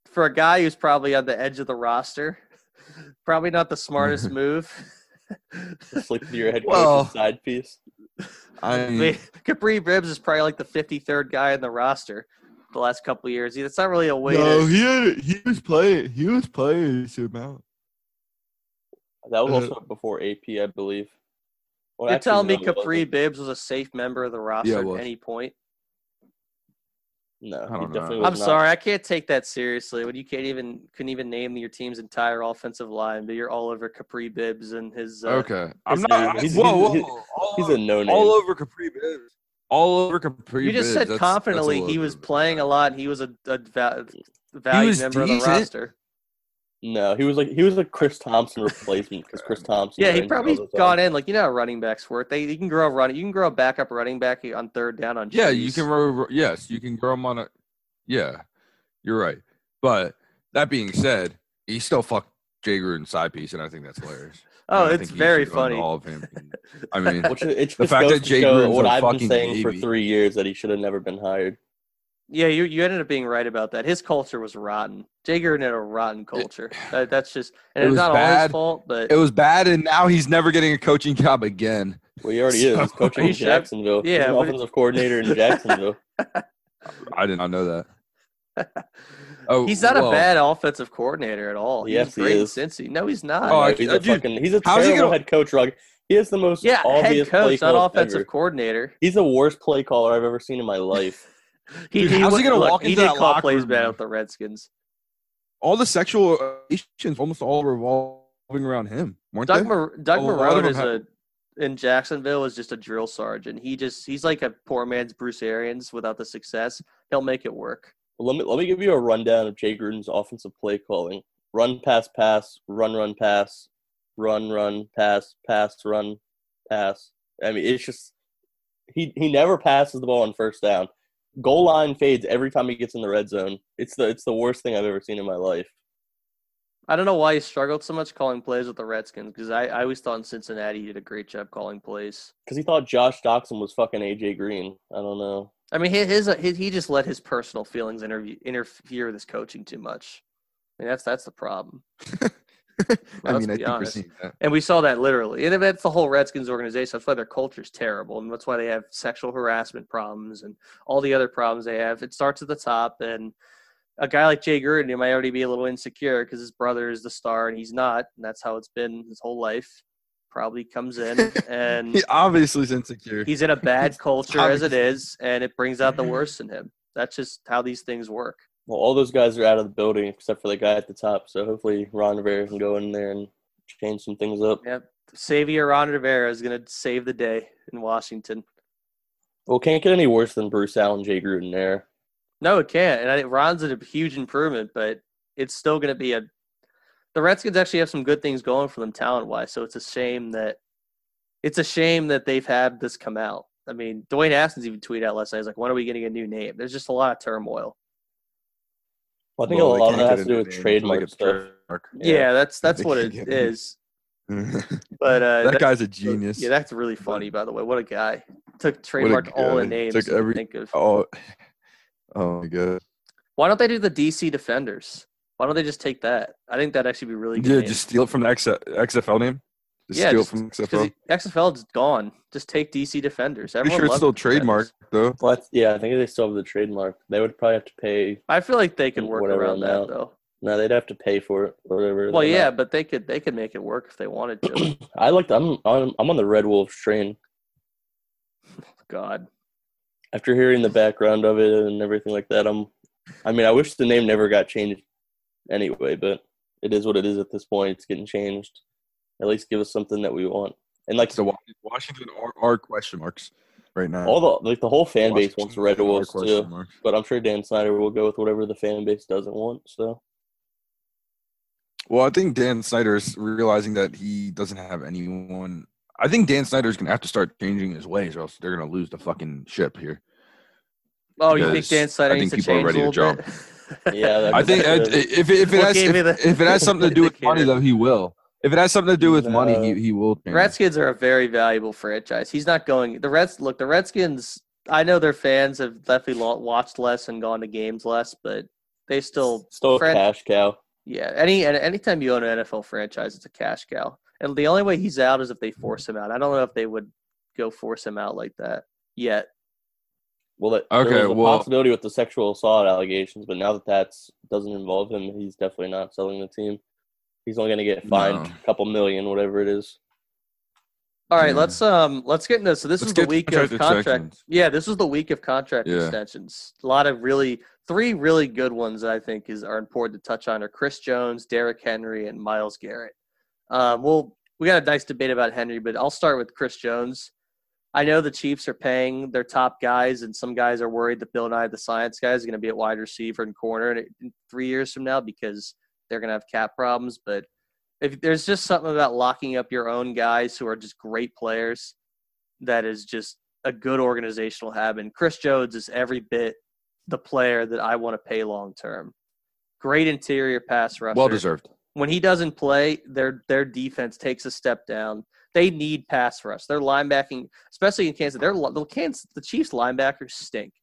for a guy who's probably on the edge of the roster, probably not the smartest move. Sleep with your head coach Well- side piece. I I mean, mean, Kapri Bibbs is probably like the 53rd guy in the roster the last couple of years. It's not really a way no, to. he had, he was playing. He was playing this amount. That was Uh, also before AP, I believe. Well, You're telling me Kapri wasn't. Bibbs was a safe member of the roster it at any point? No, I he don't know. definitely I'm not. sorry, I can't take that seriously. When you can't even couldn't even name your team's entire offensive line, but you're all over Kapri Bibbs and his. Uh, Okay, I'm not. dude. He's- whoa, whoa, he's- whoa, He's a no name. all over Kapri Bibbs. All over Kapri. you just Bibbs. said That's- confidently that's he was bit- playing a lot. He was a, a va- valued was member of the roster. No, he was like he was a Chris Thompson replacement because Chris Thompson. Yeah, he probably all the time. gone in like you know how running backs work. They you can grow a run. You can grow a backup running back on third down on. Yeah, you can. Grow, grow- yes, you can grow him on a. Yeah, you're right. But that being said, he still fucked Jay Gruden's side piece, and I think that's hilarious. Oh, it's very funny. All of him. I mean, Which it it The fact that to Jay show Gruden's what a I've been fucking saying for three years that he should have never been hired. Yeah, you you ended up being right about that. His culture was rotten. Jay Gruden had a rotten culture. That, that's just and It it's was not all bad. his fault, but it was bad, and now he's never getting a coaching job again. Well, he already is. He's coaching in sure? Jacksonville. He's Yeah, an what- offensive coordinator in Jacksonville. I did not know that. Oh, he's not well, a bad offensive coordinator at all. Yes, was he great in is. Cincy. No, he's not. Oh, I- he's uh, a dude, fucking. He's a how's he gonna- head coach. Rug. He has the most yeah, obvious head play coach, not offensive ever. coordinator. He's the worst play caller I've ever seen in my life. He, Dude, he how's he gonna look, walk He into did that call locker plays room? bad with the Redskins. all the sexual relations almost all revolving around him, weren't Doug, they? Mar- Doug A Marrone is have- a in Jacksonville is just a drill sergeant. He just he's like a poor man's Bruce Arians without the success. He'll make it work. Let me let me give you a rundown of Jay Gruden's offensive play calling: run, pass, pass, run, run, pass, run, run, pass, pass, run, pass. I mean, it's just he he never passes the ball on first down. Goal line fades every time he gets in the red zone. It's the it's the worst thing I've ever seen in my life. I don't know why he struggled so much calling plays with the Redskins because I, I always thought in Cincinnati he did a great job calling plays. Because he thought Josh Doctson was fucking AJ Green. I don't know. I mean, his, uh, his, his he just let his personal feelings interview, interfere with his coaching too much. I mean, that's that's the problem. I mean, I think honest. we're seeing that. And we saw that literally. And that's the whole Redskins organization. That's why their culture's terrible. And that's why they have sexual harassment problems and all the other problems they have. It starts at the top. And a guy like Jay Gruden, he might already be a little insecure because his brother is the star and he's not. And that's how it's been his whole life. Probably comes in and He obviously is insecure. he's in a bad culture as it is. And it brings out the mm-hmm. worst in him. That's just how these things work. Well, all those guys are out of the building except for the guy at the top. So hopefully Ron Rivera can go in there and change some things up. Yep. Xavier Ron Rivera is going to save the day in Washington. Well, can't get any worse than Bruce Allen, Jay Gruden there. No, it can't. And I, think Ron's a huge improvement, but it's still going to be a. The Redskins actually have some good things going for them talent wise, so it's a shame that it's a shame that they've had this come out. I mean, Dwayne Haskins even tweeted out last night. He's like, "When are we getting a new name?" There's just a lot of turmoil. Well, I think Well, a lot of can't that has to do with name until trademark get stuff. trademark. Yeah, that's that's what can it get- is. that But uh, that- guy's a genius. Yeah, that's really funny. By the way, what a guy took trademark all the names. Took every- think of. oh, oh my god. Why don't they do the DC Defenders? Why don't they just take that? I think that'd actually be really good. Yeah, name. just steal it from the X- XFL name. Just yeah, steal just, from because XFL. XFL is gone. Just take DC Defenders. Pretty Everyone sure it's still the Defenders. trademarked though. Well, yeah, I think they still have the trademark. They would probably have to pay. I feel like they could work Whatever around that though. No, they'd have to pay for it, or whatever. Well, yeah, amount. but they could they could make it work if they wanted to. I like. I'm on. I'm on the Red Wolves train. God, After hearing the background of it and everything like that, I'm. I mean, I wish the name never got changed. Anyway, but it is what it is at this point. It's getting changed. At least give us something that we want. And like So Washington are, are question marks right now. all the like the whole fan base wants Washington Red are Wolves too. marks. But I'm sure Dan Snyder will go with whatever the fan base doesn't want. So Well, I think Dan Snyder is realizing that he doesn't have anyone. I think Dan Snyder's gonna have to start changing his ways, or else they're gonna lose the fucking ship here. oh, you think Dan Snyder I needs think to people are change a ready to little jump. Bit? Yeah, I think uh, good. if it, if it has if, the- if it has something to do with money, though, he will. If it has something to do with money, he he will. The change. Redskins are a very valuable franchise. He's not going. The Reds look. The Redskins. I know their fans have definitely lo- watched less and gone to games less, but they still. still Fran- cash cow. Yeah. Any and anytime you own an NFL franchise, it's a cash cow. And the only way he's out is if they force him out. I don't know if they would go force him out like that yet. Well, that, Okay, there was a well- possibility with the sexual assault allegations, but now that that doesn't involve him, he's definitely not selling the team. He's only going to get fined No. a couple million, whatever it is. All right, Yeah. let's um let's get into so this Let's is the week of contract contract. extensions. Yeah, this is the week of contract Yeah. extensions. A lot of really three really good ones that I think is are important to touch on are Chris Jones, Derrick Henry, and Myles Garrett. Um, well, we got a nice debate about Henry, but I'll start with Chris Jones. I know the Chiefs are paying their top guys, and some guys are worried that Bill Nye, the science guy, is going to be at wide receiver and corner in, in three years from now because they're going to have cap problems. But if there's just something about locking up your own guys who are just great players, that is just a good organizational habit. And Chris Jones is every bit the player that I want to pay long term. Great interior pass rusher. well deserved. When he doesn't play, their their defense takes a step down. They need pass rush. Their linebacking, especially in Kansas, their the Kansas the Chiefs linebackers stink.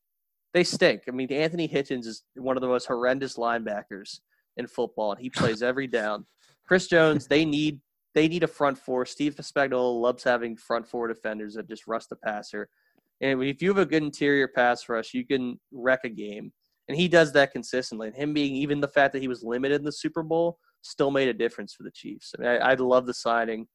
They stink. I mean, Anthony Hitchens is one of the most horrendous linebackers in football, and he plays every down. Chris Jones, they need they need a front four. Steve Spagnuolo loves having front four defenders that just rush the passer. And if you have a good interior pass rush, you can wreck a game. And he does that consistently. And him being even the fact that he was limited in the Super Bowl still made a difference for the Chiefs. I mean, I, I love the signing.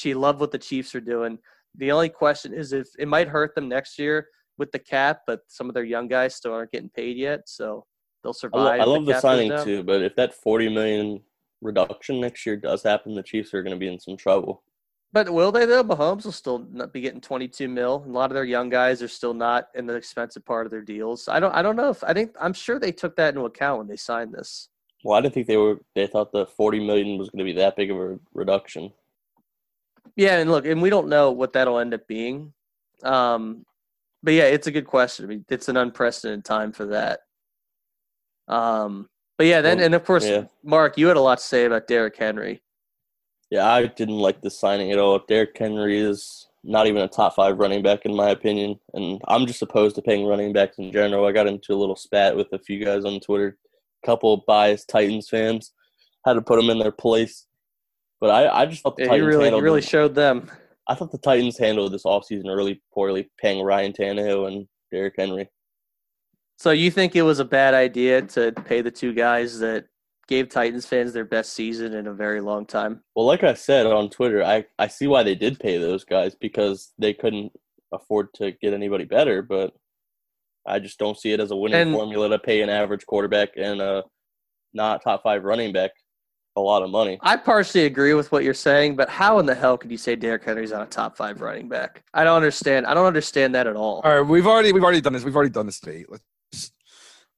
She loved what the Chiefs are doing. The only question is if it might hurt them next year with the cap, but some of their young guys still aren't getting paid yet, so they'll I, survive. lo- I love the goes signing too, but if that forty million reduction next year does happen, the Chiefs are going to be in some trouble. But will they though? Mahomes will still not be getting 22 mil. A lot of their young guys are still not in the expensive part of their deals. I don't. I don't know if I think. I'm sure they took that into account when they signed this. Well, I didn't think they were. They thought the forty million was going to be that big of a reduction. Yeah, and look, and we don't know what that'll end up being. Um, but yeah, it's a good question. I mean, it's an unprecedented time for that. Um, but yeah, then and of course, yeah. Mark, you had a lot to say about Derrick Henry. Yeah, I didn't like the signing at all. Derrick Henry is not even a top five running back in my opinion, and I'm just opposed to paying running backs in general. I got into a little spat with a few guys on Twitter, couple biased Titans fans, had to put them in their place. But I, I just thought the Yeah, Titans really, handled really showed them. I thought the Titans handled this offseason really poorly, paying Ryan Tannehill and Derrick Henry. So you think it was a bad idea to pay the two guys that gave Titans fans their best season in a very long time? Well, like I said on Twitter, I, I see why they did pay those guys because they couldn't afford to get anybody better, but I just don't see it as a winning And- formula to pay an average quarterback and a not top five running back a lot of money. I partially agree with what you're saying, but how in the hell could you say Derrick Henry's on a top five running back? I don't understand. I don't understand that at all. All right, we've already we've already done this. We've already done this debate. Let's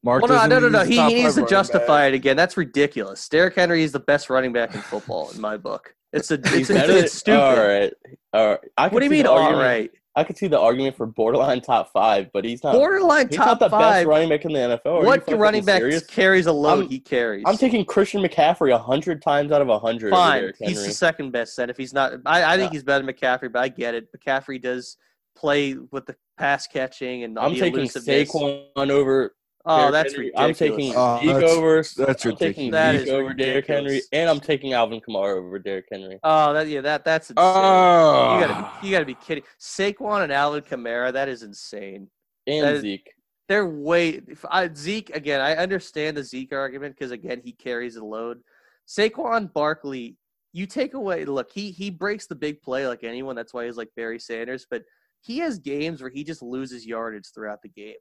Mark. Well, no, no, no, no. He, he needs to justify back. it again. That's ridiculous. Derrick Henry is the best running back in football in my book. It's a, He's it's, it's, it's stupid. All right, all right. I What do you mean? the All argument- right, I could see the argument for borderline top five, but he's not. borderline he's top not the five. best running back in the NFL. Are what running back serious? carries a load? I'm- he carries. I'm taking Christian McCaffrey a hundred times out of a hundred. fine. He's the second best. Then if he's not, I, I think Yeah. he's better than McCaffrey. But I get it. McCaffrey does play with the pass catching and I'm the taking elusiveness. Saquon over. Oh, Derrick that's Henry. ridiculous. I'm taking Oh, Zeke that's- over. that's I'm taking ridiculous. That Zeke is over Derrick Henry, and I'm taking Alvin Kamara over Derrick Henry. Oh, that yeah, that that's insane. Oh, you gotta be, ah. you gotta be kidding. Saquon and Alvin Kamara, that is insane. And That is- Zeke. They're way if I, Zeke again. I understand the Zeke argument because again he carries the load. Saquon Barkley, you take away. Look, he he breaks the big play like anyone. That's why he's like Barry Sanders. But he has games where he just loses yardage throughout the game.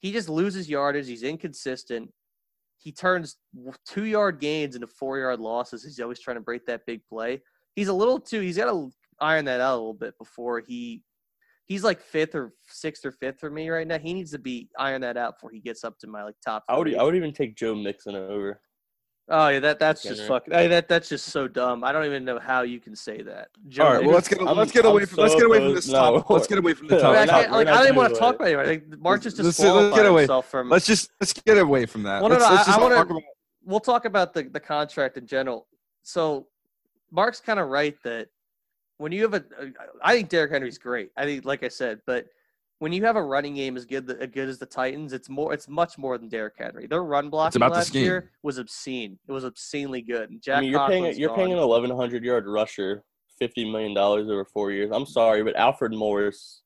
He just loses yardage. He's inconsistent. He turns two yard gains into four yard losses. He's always trying to break that big play. He's a little too. He's got to iron that out a little bit before he. He's like fifth or sixth or fifth for me right now. He needs to be iron that out before he gets up to my like top. I would three. I would even take Joe Mixon over. Oh yeah, that that's just fucking. I, that that's just so dumb. I don't even know how you can say that. Joe All right, well let's get I'm- let's get away from let's get away from this no. topic. Let's get away from the No, I, topic. not- can't, like, we're I not didn't want to talk it. about anybody. Like, Mark just Let's- let's get away. himself from. Let's just let's get away from that. Well, no, let's, no, let's I- I wanna- talk about we'll talk about the, the contract in general. So, Mark's kind of right that when you have a, I think Derrick Henry's great. I think, like I said, but when you have a running game as good as good as the Titans, it's more, it's much more than Derrick Henry. Their run blocking about last year was obscene. It was obscenely good. And Jack I mean, you're paying you're paying an 1100 yard rusher, 50 million dollars over four years. I'm sorry, but Alfred Morris,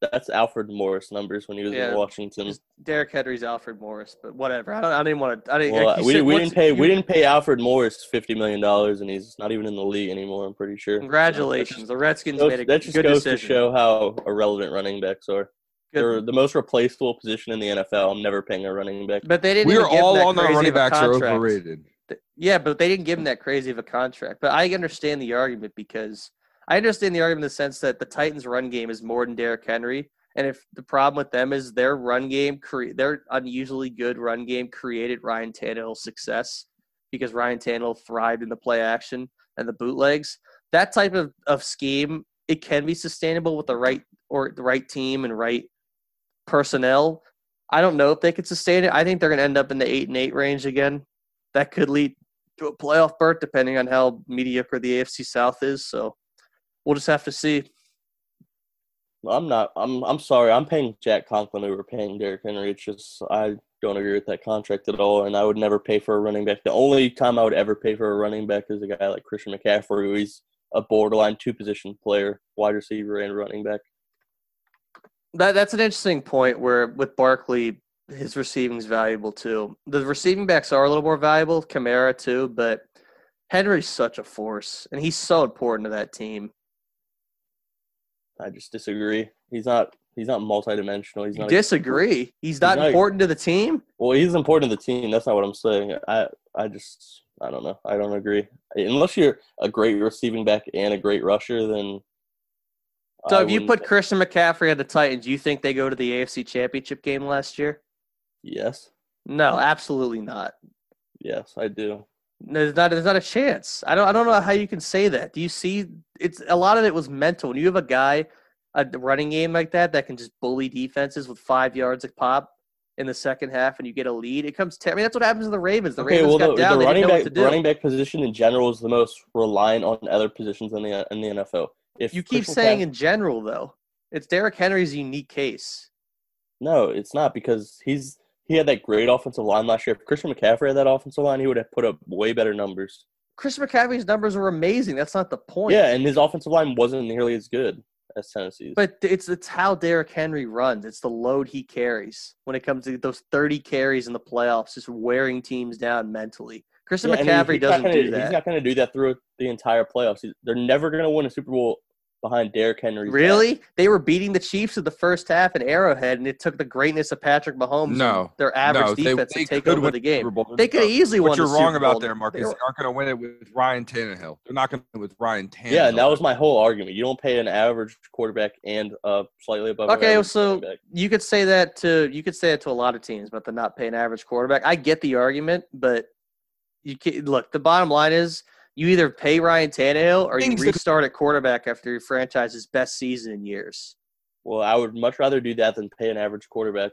that's Alfred Morris numbers when he was Yeah. in Washington. Derek Derrick Henry's Alfred Morris, but whatever. I don't. I didn't want to. I didn't. Well, like we, said, we didn't pay you- we didn't pay Alfred Morris 50 million dollars, and he's not even in the league anymore. I'm pretty sure. Congratulations, the Redskins So made a that just good goes decision. to show how irrelevant running backs are. Good. They're the most replaceable position in the NFL. I'm never paying a running back. But they didn't. we even are all on the running backs are overrated. Yeah, but they didn't give him that crazy of a contract. But I understand the argument because I understand the argument in the sense that the Titans' run game is more than Derrick Henry, and if the problem with them is their run game, cre- their unusually good run game created Ryan Tannehill's success because Ryan Tannehill thrived in the play action and the bootlegs. That type of, of scheme it can be sustainable with the right or the right team and right personnel. I don't know if they could sustain it. I think they're going to end up in the eight and eight range again. That could lead to a playoff berth, depending on how mediocre the AFC South is. So we'll just have to see. I'm not. I'm. I'm sorry. I'm paying Jack Conklin over paying Derrick Henry. It's just I don't agree with that contract at all, and I would never pay for a running back. The only time I would ever pay for a running back is a guy like Christian McCaffrey, who he's a borderline two position player, wide receiver and running back. That that's an interesting point where with Barkley, his receiving is valuable too. The receiving backs are a little more valuable, Kamara too, but Henry's such a force, and he's so important to that team. I just disagree. He's not. He's not multidimensional. He's You not. disagree? He's not not- important to the team. well, he's important to the team. That's not what I'm saying. I. I just. I don't know. I don't agree. Unless you're a great receiving back and a great rusher, then. So I if you put Christian McCaffrey on the Titans, you think they go to the AFC Championship game last year? Yes. No, absolutely not. Yes, I do. There's not there's not a chance. I don't I don't know how you can say that. Do you see it's a lot of it was mental. When you have a guy a running game like that that can just bully defenses with five yards a pop in the second half and you get a lead, it comes I mean that's what happens to the Ravens. The okay, Ravens well, got the, down, the they running back what to do. running back position in general is the most reliant on other positions in the in the NFL. If you keep Christian saying in general though. It's Derrick Henry's unique case. no, it's not because he's he had that great offensive line last year. If Christian McCaffrey had that offensive line, he would have put up way better numbers. Christian McCaffrey's numbers were amazing. That's not the point. Yeah, and his offensive line wasn't nearly as good as Tennessee's. But it's it's how Derrick Henry runs. It's the load he carries when it comes to those 30 carries in the playoffs, just wearing teams down mentally. Christian Yeah, he- McCaffrey he's doesn't gonna- do that. He's not going to do that through the entire playoffs. He's- They're never going to win a Super Bowl behind Derrick Henry. Really? They were beating the Chiefs in the first half at Arrowhead, and it took the greatness of Patrick Mahomes, No. their average no, defense they to take over the game. Super Bowl. They could have easily What won. you're the wrong Super about there, Marcus. They were- They aren't going to win it with Ryan Tannehill. They're not going to win it with Ryan Tannehill. Yeah, and that was my whole argument. You don't pay an average quarterback and uh slightly above. Okay, average so quarterback. you could say that to you could say it to a lot of teams, but they're not paying average quarterback. I get the argument, but you can look. The bottom line is you either pay Ryan Tannehill or you Things that- restart at quarterback after your franchise's best season in years. Well, I would much rather do that than pay an average quarterback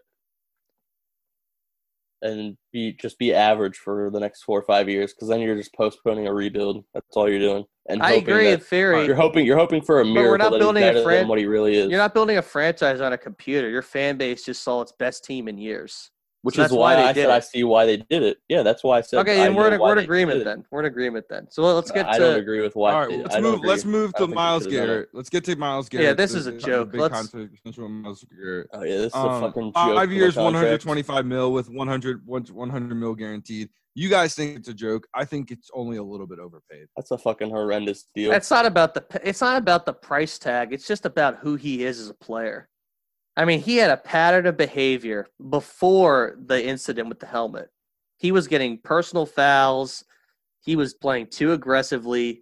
and be just be average for the next four or five years because then you're just postponing a rebuild. That's all you're doing. And I agree in theory. You're hoping you're hoping for a miracle. we're not that building he's a better fran- than what he really is. You're not building a franchise on a computer. Your fan base just saw its best team in years. Which so is why why they I did said I see why they did it. Yeah, that's why I said. Okay, I and we're in, we're in agreement then. We're in agreement then. So let's get To, I don't agree with why. All right, they- let's I move. Let's agree. move to Myles should've done it. Garrett. Let's get to Myles Garrett. Yeah, this is a The- the joke. Big Let's- with Myles Garrett. Oh yeah, this is a Um, fucking joke. five for the years, 125 mil with 100, 100 mil guaranteed. You guys think it's a joke? I think it's only a little bit overpaid. That's a fucking horrendous deal. It's not about the it's not about the price tag. It's just about who he is as a player. I mean, he had a pattern of behavior before the incident with the helmet. He was getting personal fouls. He was playing too aggressively.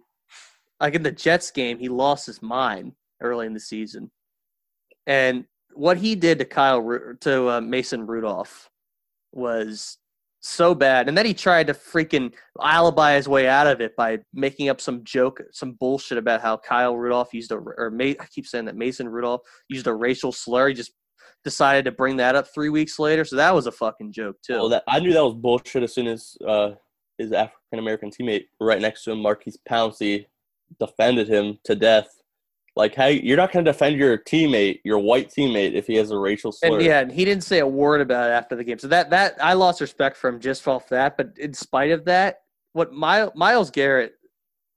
Like in the Jets game, he lost his mind early in the season. And what he did to Kyle to uh, Mason Rudolph was so bad. And then he tried to freaking alibi his way out of it by making up some joke, some bullshit about how Kyle Rudolph used a or Ma- I keep saying that Mason Rudolph used a racial slur. He just decided to bring that up three weeks later. So that was a fucking joke too. Well, that I knew that was bullshit as soon as uh, his African American teammate right next to him, Maurkice Pouncey, defended him to death. Like, hey, you're not going to defend your teammate, your white teammate, if he has a racial slur. And yeah, and he didn't say a word about it after the game. So that that I lost respect for him just off that. But in spite of that, what My, Myles Garrett,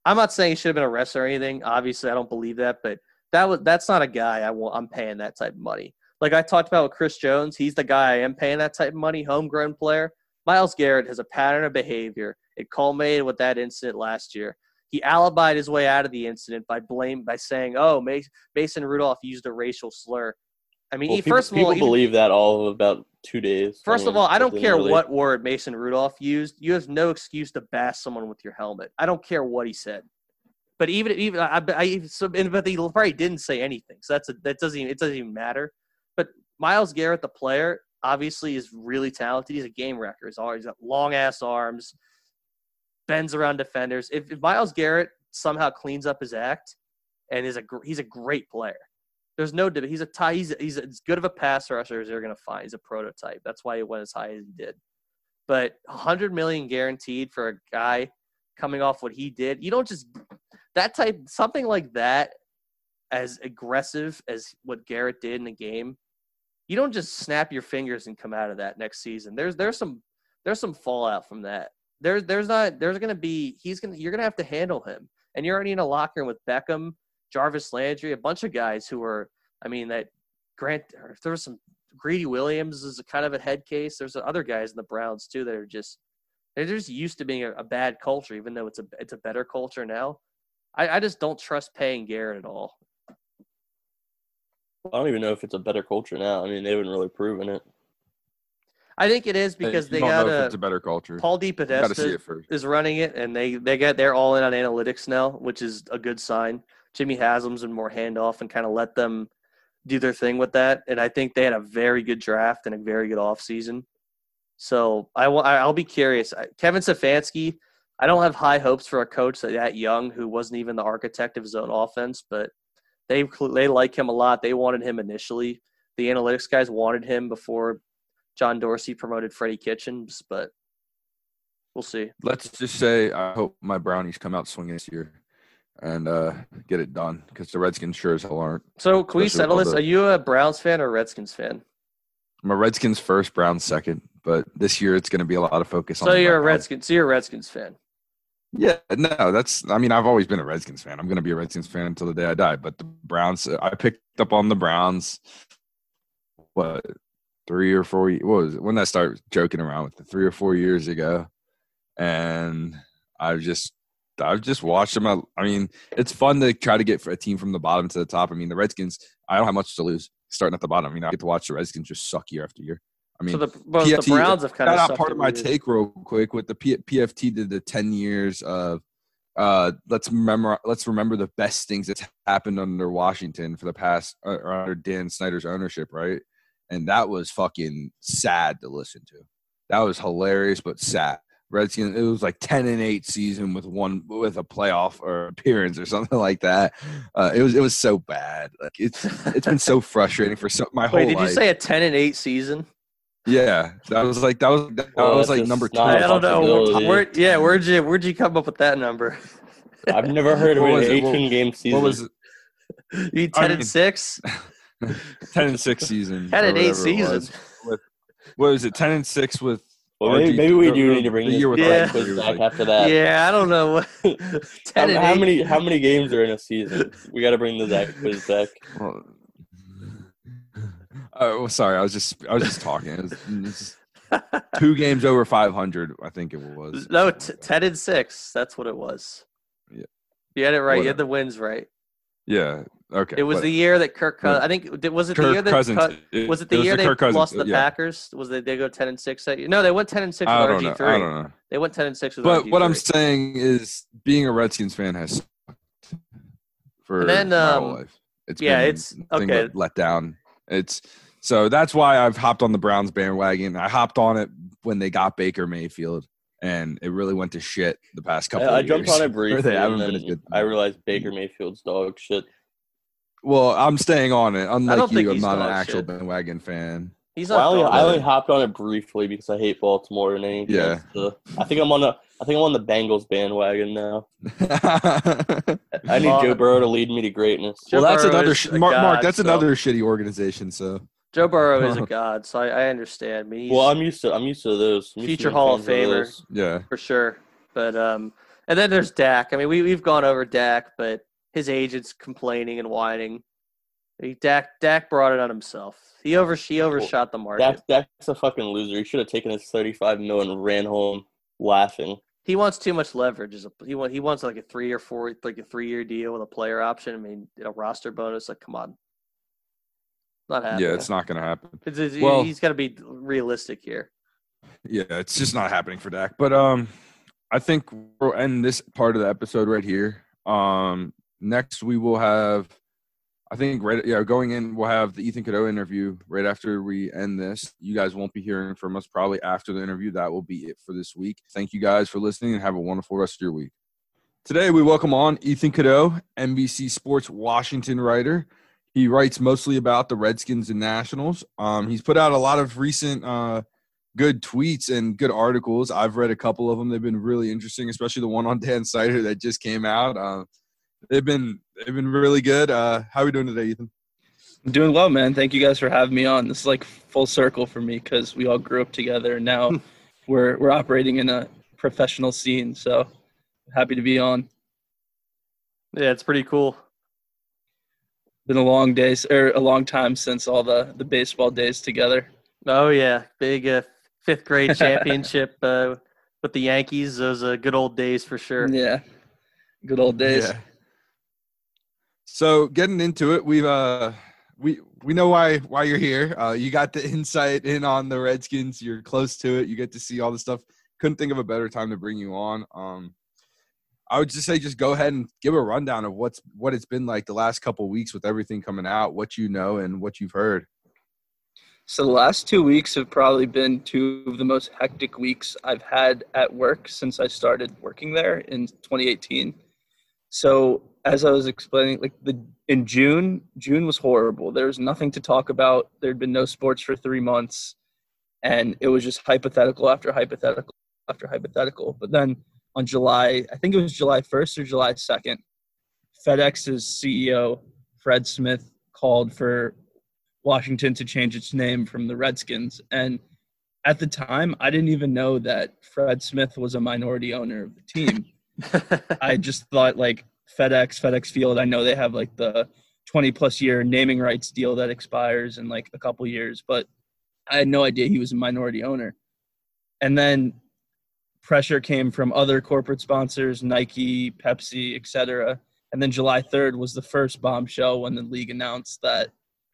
I'm not saying he should have been arrested or anything. Obviously, I don't believe that. But that was that's not a guy I want. I'm paying that type of money. Like I talked about with Chris Jones, he's the guy I am paying that type of money. Homegrown player. Myles Garrett has a pattern of behavior. It culminated with that incident last year. He alibied his way out of the incident by blame by saying, "Oh, Mason Rudolph used a racial slur." I mean, Well, he, people, first of all, even- believe that all of about two days. First of all, I don't care really- what word Mason Rudolph used. You have no excuse to bash someone with your helmet. I don't care what he said. But even even I, I so, and- but he probably didn't say anything. So that's a, that doesn't even, it doesn't even matter. But Myles Garrett, the player, obviously is really talented. He's a game wrecker. He's always got long ass arms, bends around defenders. If, if Myles Garrett somehow cleans up his act and is a gr- he's a great player. There's no debate. He's a tie. He's he's as good of a pass rusher as they're gonna find. He's a prototype. That's why he went as high as he did. But 100 million guaranteed for a guy coming off what he did. You don't just that type something like that as aggressive as what Garrett did in the game. You don't just snap your fingers and come out of that next season. There's there's some there's some fallout from that. There's there's not there's gonna be he's gonna you're gonna have to handle him. And you're already in a locker room with Beckham, Jarvis Landry, a bunch of guys who are I mean that Grant there was some Greedy Williams is a kind of a head case. There's other guys in the Browns too that are just they're just used to being a, a bad culture, even though it's a it's a better culture now. I, I just don't trust paying Garrett at all. I don't even know if it's a better culture now. I mean, they haven't really proven it. I think it is because they got a it's a better culture. Paul DePodesta is running it, and they they got they're all in on analytics now, which is a good sign. Jimmy Haslam's been more handoff and kind of let them do their thing with that, and I think they had a very good draft and a very good offseason. So I will I'll be curious. Kevin Stefanski, I don't have high hopes for a coach that, that young who wasn't even the architect of his own offense, but they they like him a lot. They wanted him initially. The analytics guys wanted him before John Dorsey promoted Freddie Kitchens, but we'll see. Let's just say I hope my brownies come out swinging this year and uh, get it done because the Redskins sure as hell aren't. So can we settle this? the- Are you a Browns fan or a Redskins fan? I'm a Redskins first, Browns second, but this year it's going to be a lot of focus on. So the you're a. Redskins. So you're a Redskins fan. Yeah, no, that's. I mean, I've always been a Redskins fan. I'm going to be a Redskins fan until the day I die. But the Browns, I picked up on the Browns. What three or four? What was it? when I start joking around with it? Three or four years ago, and I've just I've just watched them. I, I mean, it's fun to try to get a team from the bottom to the top. I mean, the Redskins. I don't have much to lose starting at the bottom. I mean, I get to watch the Redskins just suck year after year. I mean, so the, well, the PFT Browns have kind of part of my take real quick with the P- PFT did the 10 years of uh let's remember let's remember the best things that's happened under Washington for the past uh, under Dan Snyder's ownership, right? And that was fucking sad to listen to. That was hilarious but sad. Redskins it was like 10 and 8 season with one with a playoff or appearance or something like that. Uh, it was it was so bad. Like it's it's been so frustrating for so, my whole Wait, did life. you say a ten and eight season? Yeah, that was like that was that Well, was like number two. not I a don't know. Where, yeah, where'd you where'd you come up with that number? I've never heard of What an was it? 18 game season. What was it? You need I ten mean- and six. ten and six season. 10 or and eight whatever it season. With, what was it? Ten and six with. well, maybe, maybe we do need to bring the year with Yeah. back quiz RG was back after that. Yeah, I don't know. How, ten and how many how many games are in a season? We got to bring the Zach quiz back. Well, uh, oh, sorry. I was just I was just talking. It was, it's two games over five hundred. I think it was. No, t- ten and six. That's what it was. Yeah. You had it right. You had the wins right. Yeah. Okay. It was but the year that Kirk. Cous- but I think was it the year that Cousins. cut, it- was it the was year they Kirk Cousins, lost to the yeah. Packers? Was they they go ten and six that year? No, they went ten and six I with don't RG know. I don't know. They went ten and six with But RG3. what I'm saying is, being a Redskins fan has sucked for And then, my whole um, life. It's yeah, been it's- okay. let down. It's so that's why I've hopped on the Browns bandwagon. I hopped on it when they got Baker Mayfield, and it really went to shit the past couple. I, I of jumped years. on it briefly. they haven't been as good. I realized Baker Mayfield's dog shit. Well, I'm staying on it. Unlike don't think you, I'm not an actual shit. bandwagon fan. he's Well, I only, I only hopped on it briefly because I hate Baltimore and anything. Yeah. else I think I'm on a. I think I'm on the Bengals bandwagon now. I need Well, Joe Burrow to lead me to greatness. Joe well, that's Burrow another sh- a Mark, Mark. That's so- another shitty organization. So Joe Burrow is a god, so I, I understand. I mean, Well, I'm used to. I'm used to those. I'm used Future Hall of fans Famer. yeah, for sure. But um, and then there's Dak. I mean, we we've gone over Dak, but his agent's complaining and whining. He, Dak Dak brought it on himself. He over he overshot the market. Dak, Dak's a fucking loser. He should have taken his 35 mil and ran home laughing. He wants too much leverage. As he want, he wants like a three or four like a three year deal with a player option. I mean, a roster bonus. Like, come on, not happening. yeah, it's not gonna happen. It's, it's- well- he's got to be realistic here. Yeah, it's just not happening for Dak. But um, I think we'll end this part of the episode right here. Um, next we will have, I think right yeah going in we'll have the Ethan Cadeaux interview right after we end this. You guys won't be hearing from us probably after the interview. That will be it for this week. Thank you guys for listening and have a wonderful rest of your week. Today we welcome on Ethan Cadeaux, NBC Sports Washington writer. He writes mostly about the Redskins and Nationals. Um, he's put out a lot of recent uh, good tweets and good articles. I've read a couple of them. They've been really interesting, especially the one on Dan Snyder that just came out. Uh, they've been they've been really good. Uh, how are we doing today, Ethan? I'm doing well, man. Thank you guys for having me on. This is like full circle for me because we all grew up together, and now we're we're operating in a professional scene. So happy to be on. Yeah, it's pretty cool. Been a long day or a long time since all the the baseball days together. Oh yeah, big uh, fifth grade championship uh, with the Yankees. Those uh, good old days for sure. Yeah, good old days. Yeah. So getting into it, we've uh we we know why why you're here. Uh, you got the insight in on the Redskins. You're close to it. You get to see all the stuff. Couldn't think of a better time to bring you on. Um, I would just say just go ahead and give a rundown of what's what it's been like the last couple weeks with everything coming out, what you know and what you've heard. So the last two weeks have probably been two of the most hectic weeks I've had at work since I started working there in 2018. So as I was explaining, like the in June, June was horrible. There was nothing to talk about. There'd been no sports for three months, and it was just hypothetical after hypothetical after hypothetical. But then on July, I think it was July 1st or July 2nd, FedEx's CEO Fred Smith called for Washington to change its name from the Redskins. And at the time, I didn't even know that Fred Smith was a minority owner of the team. I just thought like FedEx, FedEx Field, I know they have like the 20 plus year naming rights deal that expires in like a couple years, but I had no idea he was a minority owner. And then pressure came from other corporate sponsors, Nike, Pepsi, etc. And then July 3rd was the first bombshell when the league announced that,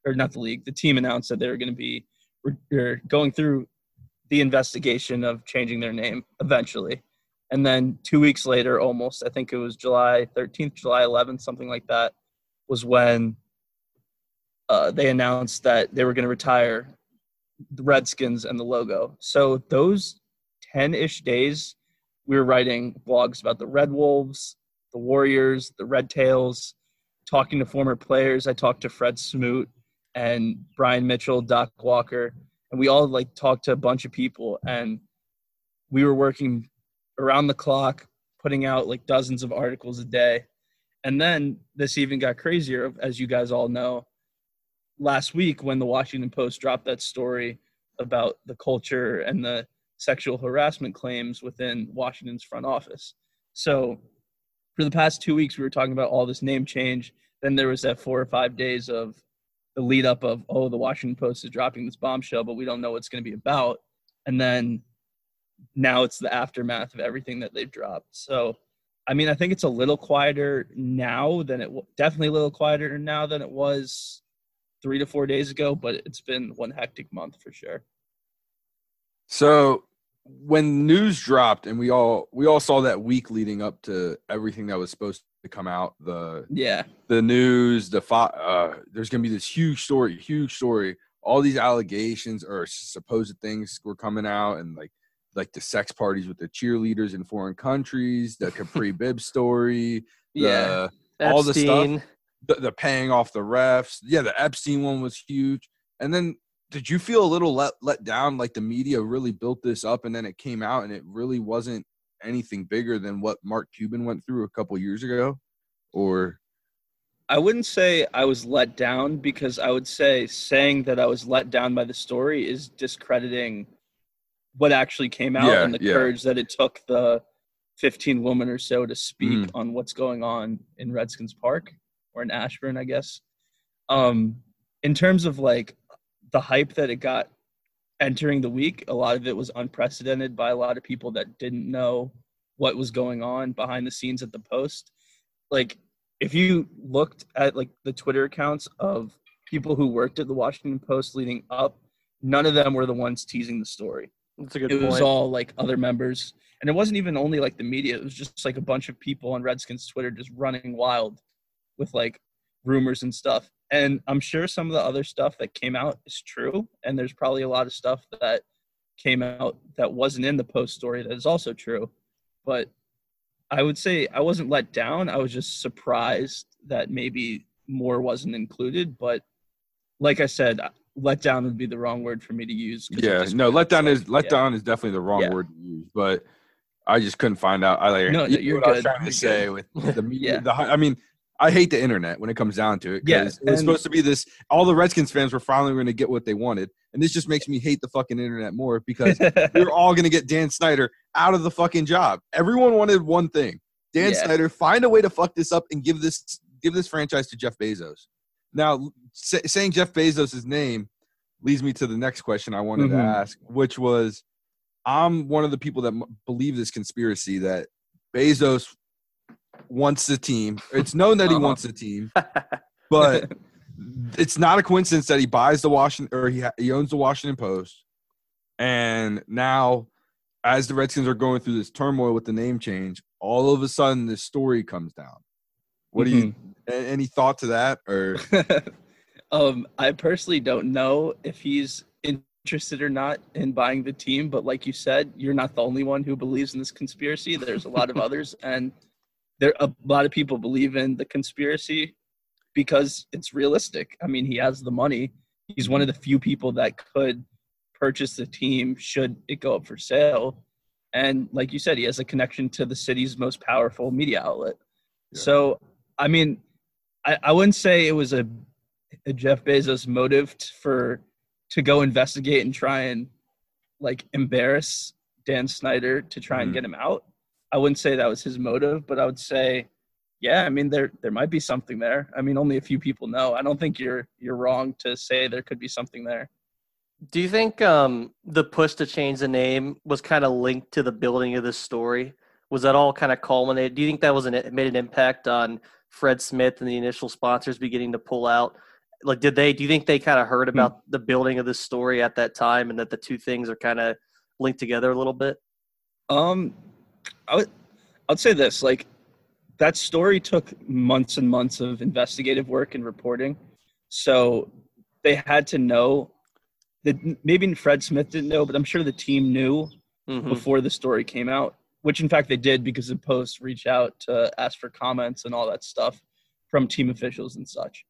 or not the league, the team announced that they were going to be going through the investigation of changing their name eventually. And then two weeks later, almost, I think it was July 13th, July 11th, something like that, was when uh, they announced that they were going to retire the Redskins and the logo. So those 10 ish days, we were writing blogs about the Red Wolves, the Warriors, the Red Tails, talking to former players. I talked to Fred Smoot and Brian Mitchell, Doc Walker, and we all like talked to a bunch of people and we were working around the clock, putting out like dozens of articles a day. And then this even got crazier, as you guys all know. Last week, when the Washington Post dropped that story about the culture and the sexual harassment claims within Washington's front office. So, for the past two weeks, we were talking about all this name change. Then there was that four or five days of the lead up of, oh, the Washington Post is dropping this bombshell, but we don't know what's going to be about. And then now it's the aftermath of everything that they've dropped. So, I mean, I think it's a little quieter now than it definitely a little quieter now than it was three to four days ago, but it's been one hectic month for sure. So when news dropped and we all we all saw that week leading up to everything that was supposed to come out the Yeah. the news the fo- uh there's gonna be this huge story huge story all these allegations or supposed things were coming out and like like the sex parties with the cheerleaders in foreign countries the Kapri bib story Yeah. the, all the stuff the, the paying off the refs. Yeah, the Epstein one was huge. And then did you feel a little let let down? Like the media really built this up, and then it came out, and it really wasn't anything bigger than what Mark Cuban went through a couple years ago, or I wouldn't say I was let down because I would say saying that I was let down by the story is discrediting what actually came out Yeah, and the yeah. courage that it took the 15 women or so to speak Mhm. on what's going on in Redskins Park or in Ashburn, I guess. Um, in terms of like the hype that it got entering the week, a lot of it was unprecedented by a lot of people that didn't know what was going on behind the scenes at the post. Like if you looked at like the Twitter accounts of people who worked at the Washington Post leading up, none of them were the ones teasing the story. That's a good It point. was all like other members, and it wasn't even only like the media. It was just like a bunch of people on Redskins Twitter just running wild with like rumors and stuff. And I'm sure some of the other stuff that came out is true, and there's probably a lot of stuff that came out that wasn't in the post story that is also true. But I would say I wasn't let down. I was just surprised that maybe more wasn't included. But like I said, let down would be the wrong word for me to use. yeah, no, letdown is letdown is definitely the wrong Yeah. word to use, but I just couldn't find out. I like No, you you're what I was trying to You're say good. with the media. Yeah. the, I mean, I hate the internet when it comes down to it. Yeah, it was and- supposed to be this. All the Redskins fans were finally going to get what they wanted, and this just makes me hate the fucking internet more because we're all going to get Dan Snyder out of the fucking job. Everyone wanted one thing: Dan Yeah. Snyder find a way to fuck this up and give this give this franchise to Jeff Bezos. Now, say, saying Jeff Bezos' name leads me to the next question I wanted to Mhm. ask, which was, I'm one of the people that m- believe this conspiracy that Bezos wants the team. It's known that he Uh-huh. wants the team, but it's not a coincidence that he buys the Washington or he ha- he owns the Washington Post, and now as the Redskins are going through this turmoil with the name change, all of a sudden this story comes down. What do you? Any thought to that or? um, I personally don't know if he's interested or not in buying the team, but like you said, you're not the only one who believes in this conspiracy. There's a lot of others, and there a lot of people believe in the conspiracy because it's realistic. I mean, he has the money. He's one of the few people that could purchase the team should it go up for sale. And like you said, he has a connection to the city's most powerful media outlet. Yeah. So, I mean, I, I wouldn't say it was a, a Jeff Bezos motive t- for to go investigate and try and like embarrass Dan Snyder to try and Mhm. get him out. I wouldn't say that was his motive, but I would say, yeah, I mean there there might be something there. I mean, only a few people know. I don't think you're you're wrong to say there could be something there. Do you think um, the push to change the name was kind of linked to the building of this story? Was that all kind of culminated? Do you think that was an it made an impact on Fred Smith and the initial sponsors beginning to pull out? Like, did they? Do you think they kind of heard about the building of this story at that time, and that the two things are kind of linked together a little bit? Um, I would, I'd say this: like, that story took months and months of investigative work and reporting, so they had to know that maybe Fred Smith didn't know, but I'm sure the team knew Mhm. before the story came out, which in fact they did because the Post reached out to ask for comments and all that stuff from team officials and such.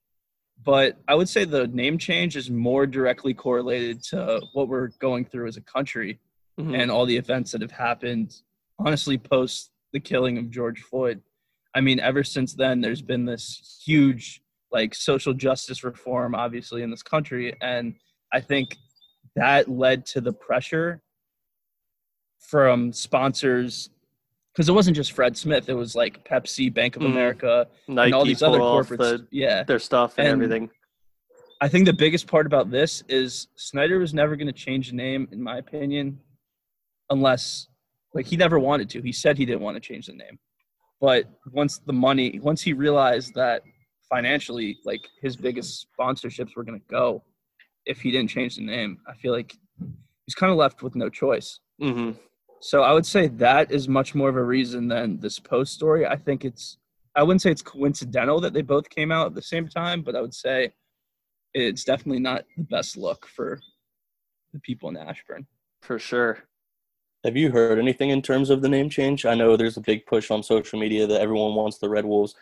But I would say the name change is more directly correlated to what we're going through as a country Mhm. and all the events that have happened, honestly, post the killing of George Floyd. I mean, ever since then, there's been this huge, like, social justice reform, obviously, in this country. And I think that led to the pressure from sponsors, because it wasn't just Fred Smith, it was like Pepsi, Bank of Mhm. America, Nike and all these other corporates. the, yeah. their stuff and, And- everything. I think the biggest part about this is Snyder was never going to change the name, in my opinion, unless like he never wanted to. He said he didn't want to change the name, but once the money, once he realized that financially, like his biggest sponsorships were going to go if he didn't change the name, I feel like he's kind of left with no choice. hmm So I would say that is much more of a reason than this post story. I think it's I wouldn't say it's coincidental that they both came out at the same time, but I would say it's definitely not the best look for the people in Ashburn. For sure. Have you heard anything in terms of the name change? I know there's a big push on social media that everyone wants the Red Wolves,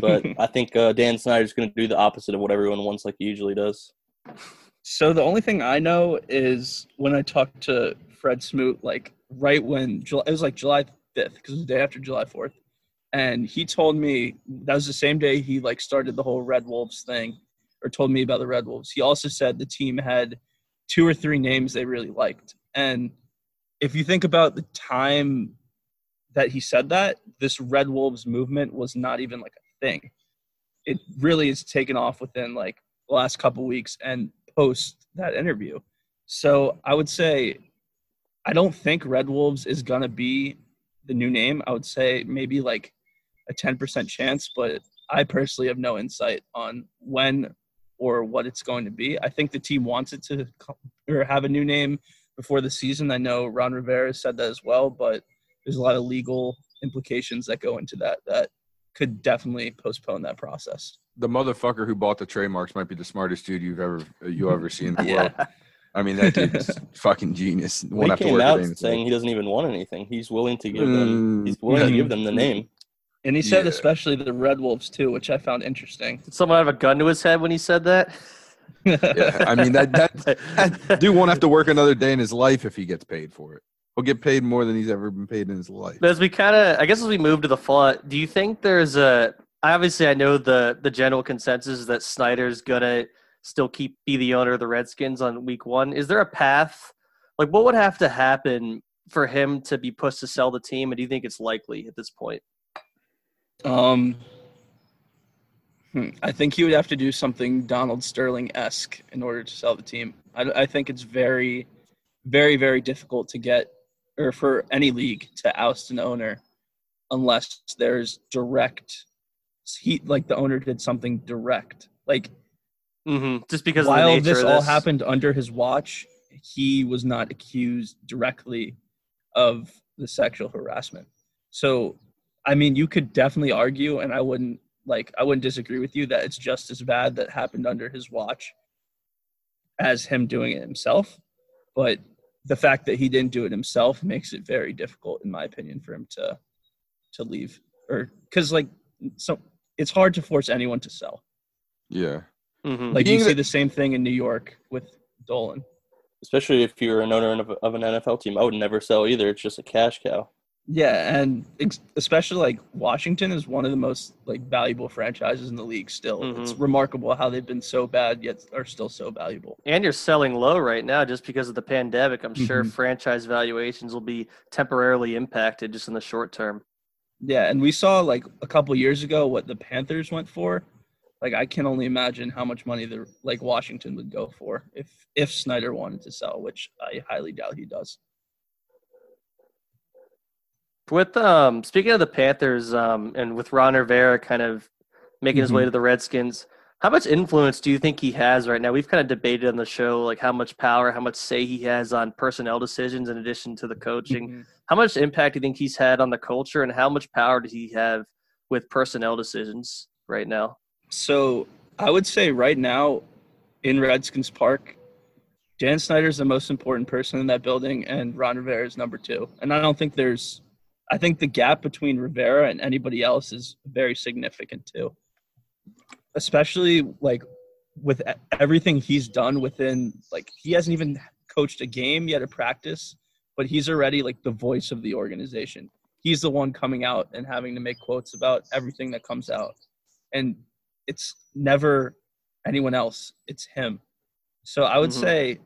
but I think uh, Dan Snyder's going to do the opposite of what everyone wants, like he usually does. so the only thing I know is when I talked to Fred Smoot, like right when July, it was like July 5th, because it was the day after July 4th. And he told me that was the same day he like started the whole Red Wolves thing or told me about the Red Wolves. He also said the team had two or three names they really liked. And if you think about the time that he said that, this Red Wolves movement was not even like a thing. It really is taken off within like the last couple weeks and post that interview. So I would say I don't think Red Wolves is gonna be the new name. I would say maybe like a 10% chance, but I personally have no insight on when or what it's going to be. I think the team wants it to co- or have a new name before the season. I know Ron Rivera said that as well, but there's a lot of legal implications that go into that that could definitely postpone that process. The motherfucker who bought the trademarks might be the smartest dude you've ever you ever seen in the Yeah. world. I mean, that dude's fucking genius. Won't he have came work out day in his saying he doesn't even want anything. He's willing to give them. Mm, He's willing to give them the name. And he said Yeah. especially the Red Wolves too, which I found interesting. Did someone have a gun to his head when he said that? Yeah, I mean that that that dude won't have to work another day in his life if he gets paid for it. He'll get paid more than he's ever been paid in his life. As we kind of, I guess, as we move to the fall, do you think there's a? Obviously, I know the the general consensus is that Snyder's gonna still keep be the owner of the Redskins on week one. Is there a path? Like, what would have to happen for him to be pushed to sell the team? And do you think it's likely at this point? Um, hmm, I think he would have to do something Donald Sterling esque in order to sell the team. I, I think it's very, very, very difficult to get, or for any league to oust an owner, unless there's direct. He like the owner did something direct. Like Mm-hmm. Just because while of the nature this of all happened under his watch, he was not accused directly of the sexual harassment. So, I mean, you could definitely argue, and I wouldn't like I wouldn't disagree with you that it's just as bad that happened under his watch as him doing it himself. But the fact that he didn't do it himself makes it very difficult, in my opinion, for him to to leave or because like so it's hard to force anyone to sell. Yeah. Mhm. Like you Being see that- the same thing in New York with Dolan. Especially if you're an owner of, of an NFL team, I would never sell either. It's just a cash cow. Yeah, and ex- especially like Washington is one of the most like valuable franchises in the league. Still, it's remarkable how they've been so bad yet are still so valuable. And you're selling low right now just because of the pandemic. I'm sure Mhm. franchise valuations will be temporarily impacted just in the short term. Yeah, and we saw like a couple years ago what the Panthers went for. Like I can only imagine how much money the like Washington would go for if if Snyder wanted to sell, which I highly doubt he does. With um, speaking of the Panthers, um, and with Ron Rivera kind of making his way Mhm. to the Redskins, how much influence do you think he has right now? We've kind of debated on the show like how much power, how much say he has on personnel decisions in addition to the coaching. Mhm. How much impact do you think he's had on the culture, and how much power does he have with personnel decisions right now? So I would say right now in Redskins Park, Dan Snyder is the most important person in that building, and Ron Rivera is number two. And I don't think there's, I think the gap between Rivera and anybody else is very significant too. Especially like with everything he's done within, like he hasn't even coached a game yet, a practice, but he's already like the voice of the organization. He's the one coming out and having to make quotes about everything that comes out and it's never anyone else it's him so i would Mhm. say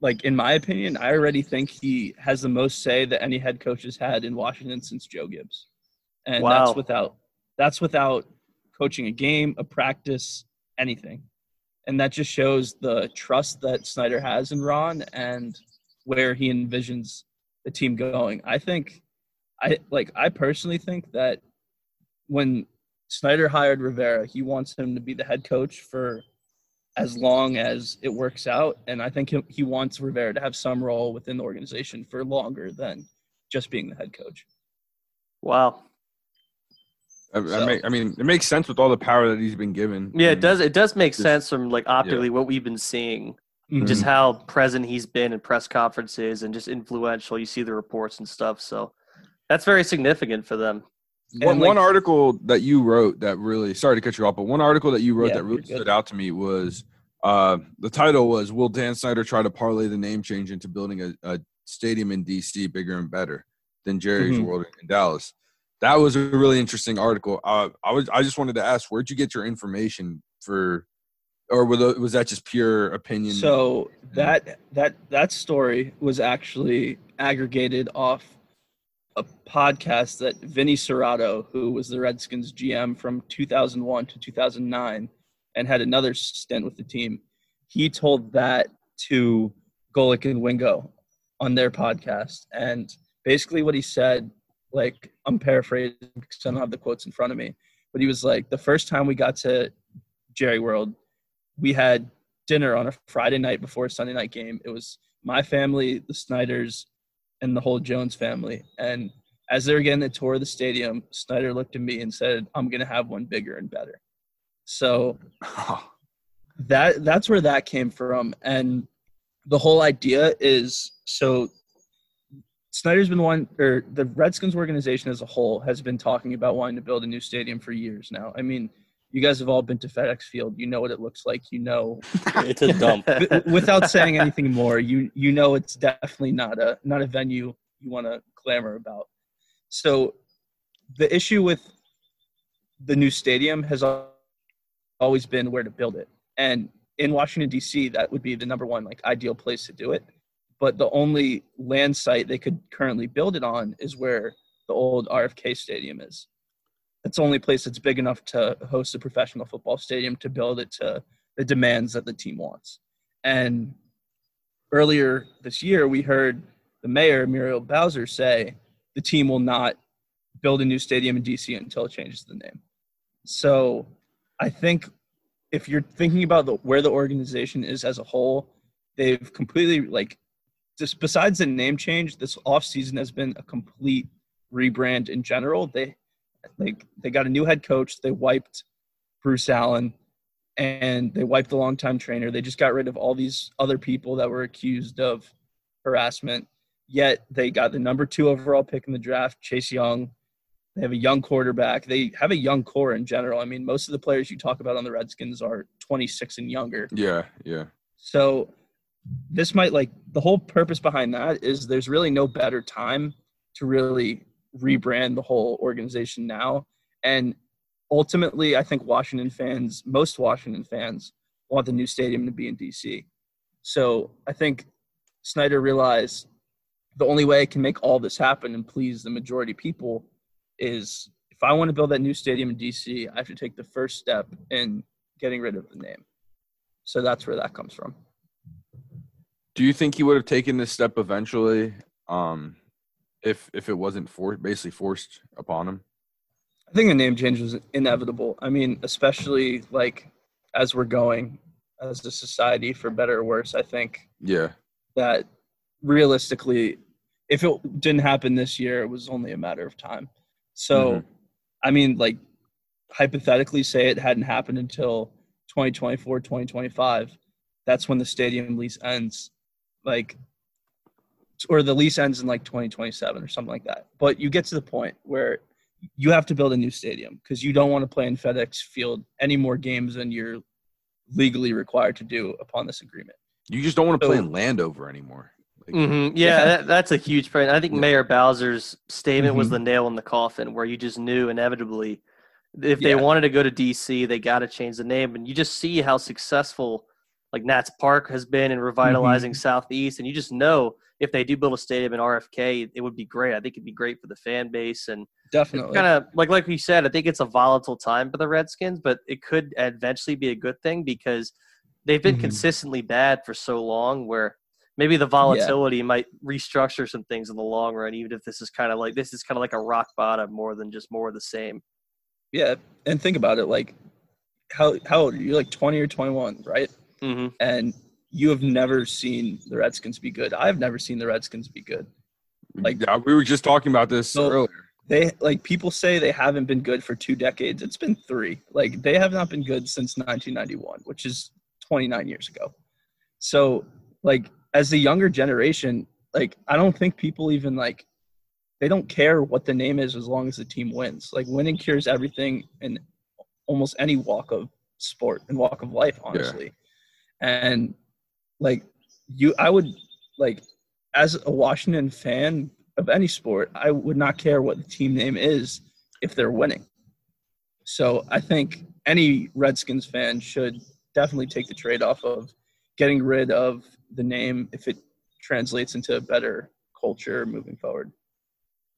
like in my opinion i already think he has the most say that any head coach has had in washington since joe gibbs and Wow. that's without that's without coaching a game a practice anything and that just shows the trust that snyder has in ron and where he envisions the team going i think i like i personally think that when Snyder hired Rivera. He wants him to be the head coach for as long as it works out, and I think he, he wants Rivera to have some role within the organization for longer than just being the head coach. Wow. I, I, make, I mean, it makes sense with all the power that he's been given. Yeah, it does. It does make Just- sense from like optically what we've been seeing, mm-hmm. just how present he's been in press conferences and just influential. You see the reports and stuff, so that's very significant for them. One, like- one article that you wrote that really sorry to cut you off, but one article that you wrote Yeah, that really stood out to me was uh, the title was "Will Dan Snyder try to parlay the name change into building a, a stadium in DC bigger and better than Jerry's Mhm. World in Dallas?" That was a really interesting article. Uh, I was I just wanted to ask, where'd you get your information for, or was was that just pure opinion? So that that that story was actually aggregated off a podcast that Vinny Cerrato, who was the Redskins GM from 2001 to 2009, and had another stint with the team, he told that to Golic and Wingo on their podcast, and basically what he said, like I'm paraphrasing because I don't have the quotes in front of me, but he was like, the first time we got to Jerry World, we had dinner on a Friday night before a Sunday night game. It was my family, the Snyders, and the whole Jones family. And as they were getting the tour of the stadium, Snyder looked at me and said, "I'm going to have one bigger and better." So that that's where that came from, and the whole idea is so. Snyder's been one, or the Redskins organization as a whole has been talking about wanting to build a new stadium for years now. I mean, you guys have all been to FedEx Field. You know what it looks like. You know It's a dump. without saying anything more, you you know it's definitely not a not a venue you want to clamor about. So the issue with the new stadium has always been where to build it. And in Washington D.C., that would be the number one like ideal place to do it. But the only land site they could currently build it on is where the old RFK Stadium is. It's the only place that's big enough to host a professional football stadium to build it to the demands that the team wants. And earlier this year, we heard the mayor, Muriel Bowser, say the team will not build a new stadium in DC until it changes the name. So I think if you're thinking about the, where the organization is as a whole, they've completely like just besides the name change, this offseason has been a complete rebrand in general. They like they got a new head coach, they wiped Bruce Allen and they wiped the longtime trainer. They just got rid of all these other people that were accused of harassment. Yet they got the number two overall pick in the draft, Chase Young. They have a young quarterback. They have a young core in general. I mean, most of the players you talk about on the Redskins are 26 and younger. yeah, yeah. So this might like the whole purpose behind that is there's really no better time to really rebrand the whole organization now. And ultimately, I think Washington fans, most Washington fans, want the new stadium to be in DC. So I think Snyder realized the only way I can make all this happen and please the majority people is if if I want to build that new stadium in DC, I have to take the first step in getting rid of the name. So that's where that comes from. Do you think he would have taken this step eventually, um, if if it wasn't for basically forced upon him? I think a name change was inevitable. I mean, especially like as we're going as a society, for better or worse. I think Yeah. that realistically, if it didn't happen this year, it was only a matter of time. So, Mhm. I mean, like hypothetically, say it hadn't happened until 2024, 2025, that's when the stadium lease ends. Like, or the lease ends in like 2027 or something like that. But you get to the point where you have to build a new stadium because you don't want to play in FedEx Field any more games than you're legally required to do upon this agreement. You just don't want to play in Landover anymore. Like, hmm Yeah, Yeah. That, that's a huge point. I think Yeah. Mayor Bowser's statement was Mhm. the nail in the coffin, where you just knew inevitably if they Yeah. wanted to go to DC, they got to change the name. And you just see how successful like Nats Park has been in revitalizing Southeast, and you just know if they do build a stadium in RFK, it would be great. I think it'd be great for the fan base and Definitely. kind of like like we said. I think it's a volatile time for the Redskins, but it could eventually be a good thing because they've been Mhm. consistently bad for so long. Where maybe the volatility might restructure some things in the long run, even if this is kind of like this is kind of like a rock bottom more than just more of the same. Yeah, and think about it. Like, how how old are you? You're like 20 or 21, right? hmm And you have never seen the Redskins be good. I've never seen the Redskins be good. like- yeah, we were just talking about this So- earlier. They like people say they haven't been good for two decades. It's been three. Like they have not been good since 1991, which is 29 years ago. So like as the younger generation, like I don't think people even like they don't care what the name is as long as the team wins. Like winning cures everything in almost any walk of sport and walk of life, honestly. And like you I would like as a Washington fan of any sport, I would not care what the team name is if they're winning. So I think any Redskins fan should definitely take the trade off of getting rid of the name if it translates into a better culture moving forward.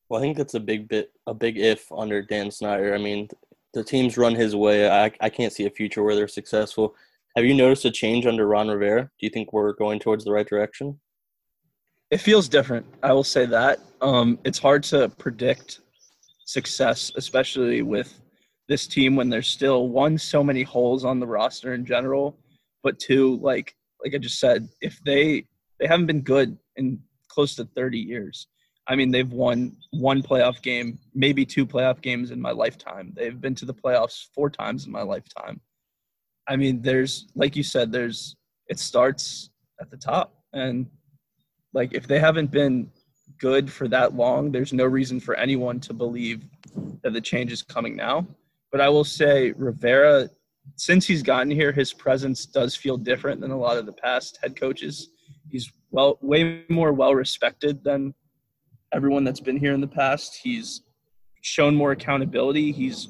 Well, I think that's a big bit, a big if under Dan Snyder. I mean, the teams run his way. I, I can't see a future where they're successful. Have you noticed a change under Ron Rivera? Do you think we're going towards the right direction? It feels different. I will say that. Um, it's hard to predict success, especially with this team when there's still one so many holes on the roster in general, but two, like like I just said, if they they haven't been good in close to 30 years. I mean, they've won one playoff game, maybe two playoff games in my lifetime. They've been to the playoffs four times in my lifetime. I mean, there's like you said, there's it starts at the top and like if they haven't been good for that long, there's no reason for anyone to believe that the change is coming now. But I will say Rivera, since he's gotten here, his presence does feel different than a lot of the past head coaches. He's well way more well respected than everyone that's been here in the past. He's shown more accountability. He's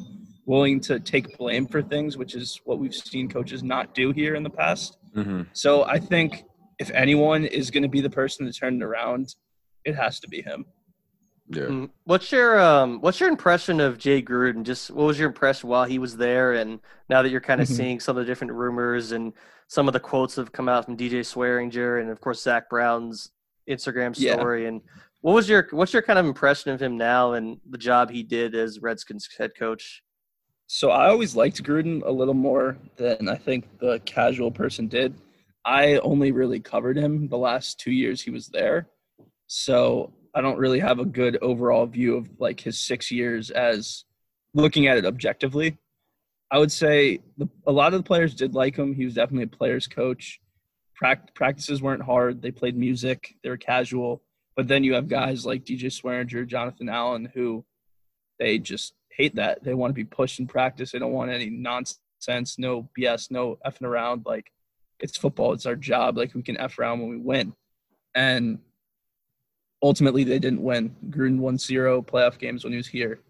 willing to take blame for things, which is what we've seen coaches not do here in the past. hmm So I think if anyone is going to be the person to turn it around, it has to be him. Yeah. Mm. What's your um What's your impression of Jay Gruden? Just what was your impression while he was there, and now that you're kind of Mhm. seeing some of the different rumors and some of the quotes that have come out from DJ Swearinger and of course Zach Brown's Instagram Yeah. story. And what was your What's your kind of impression of him now and the job he did as Redskins head coach? So I always liked Gruden a little more than I think the casual person did. I only really covered him the last two years he was there. So I don't really have a good overall view of like his six years as looking at it objectively. I would say the, a lot of the players did like him. He was definitely a player's coach. Prac- practices weren't hard. They played music. They were casual. But then you have guys like DJ Swearinger, Jonathan Allen, who they just hate that. They want to be pushed in practice. They don't want any nonsense, no BS, no effing around. Like it's football. It's our job. Like we can F around when we win. And ultimately they didn't win. Gruden won zero playoff games when he was here.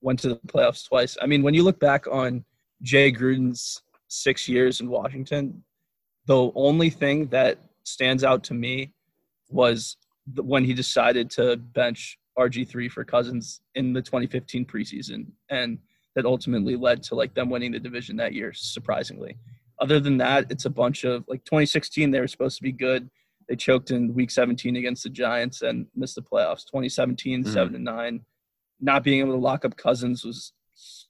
Went to the playoffs twice. I mean, when you look back on Jay Gruden's six years in Washington, the only thing that stands out to me was when he decided to bench RG3 for Cousins in the 2015 preseason. And that ultimately led to like them winning the division that year, surprisingly. Other than that, it's a bunch of like 2016, they were supposed to be good. They choked in week 17 against the Giants and missed the playoffs. 2017, Mhm. seven to nine. Not being able to lock up Cousins was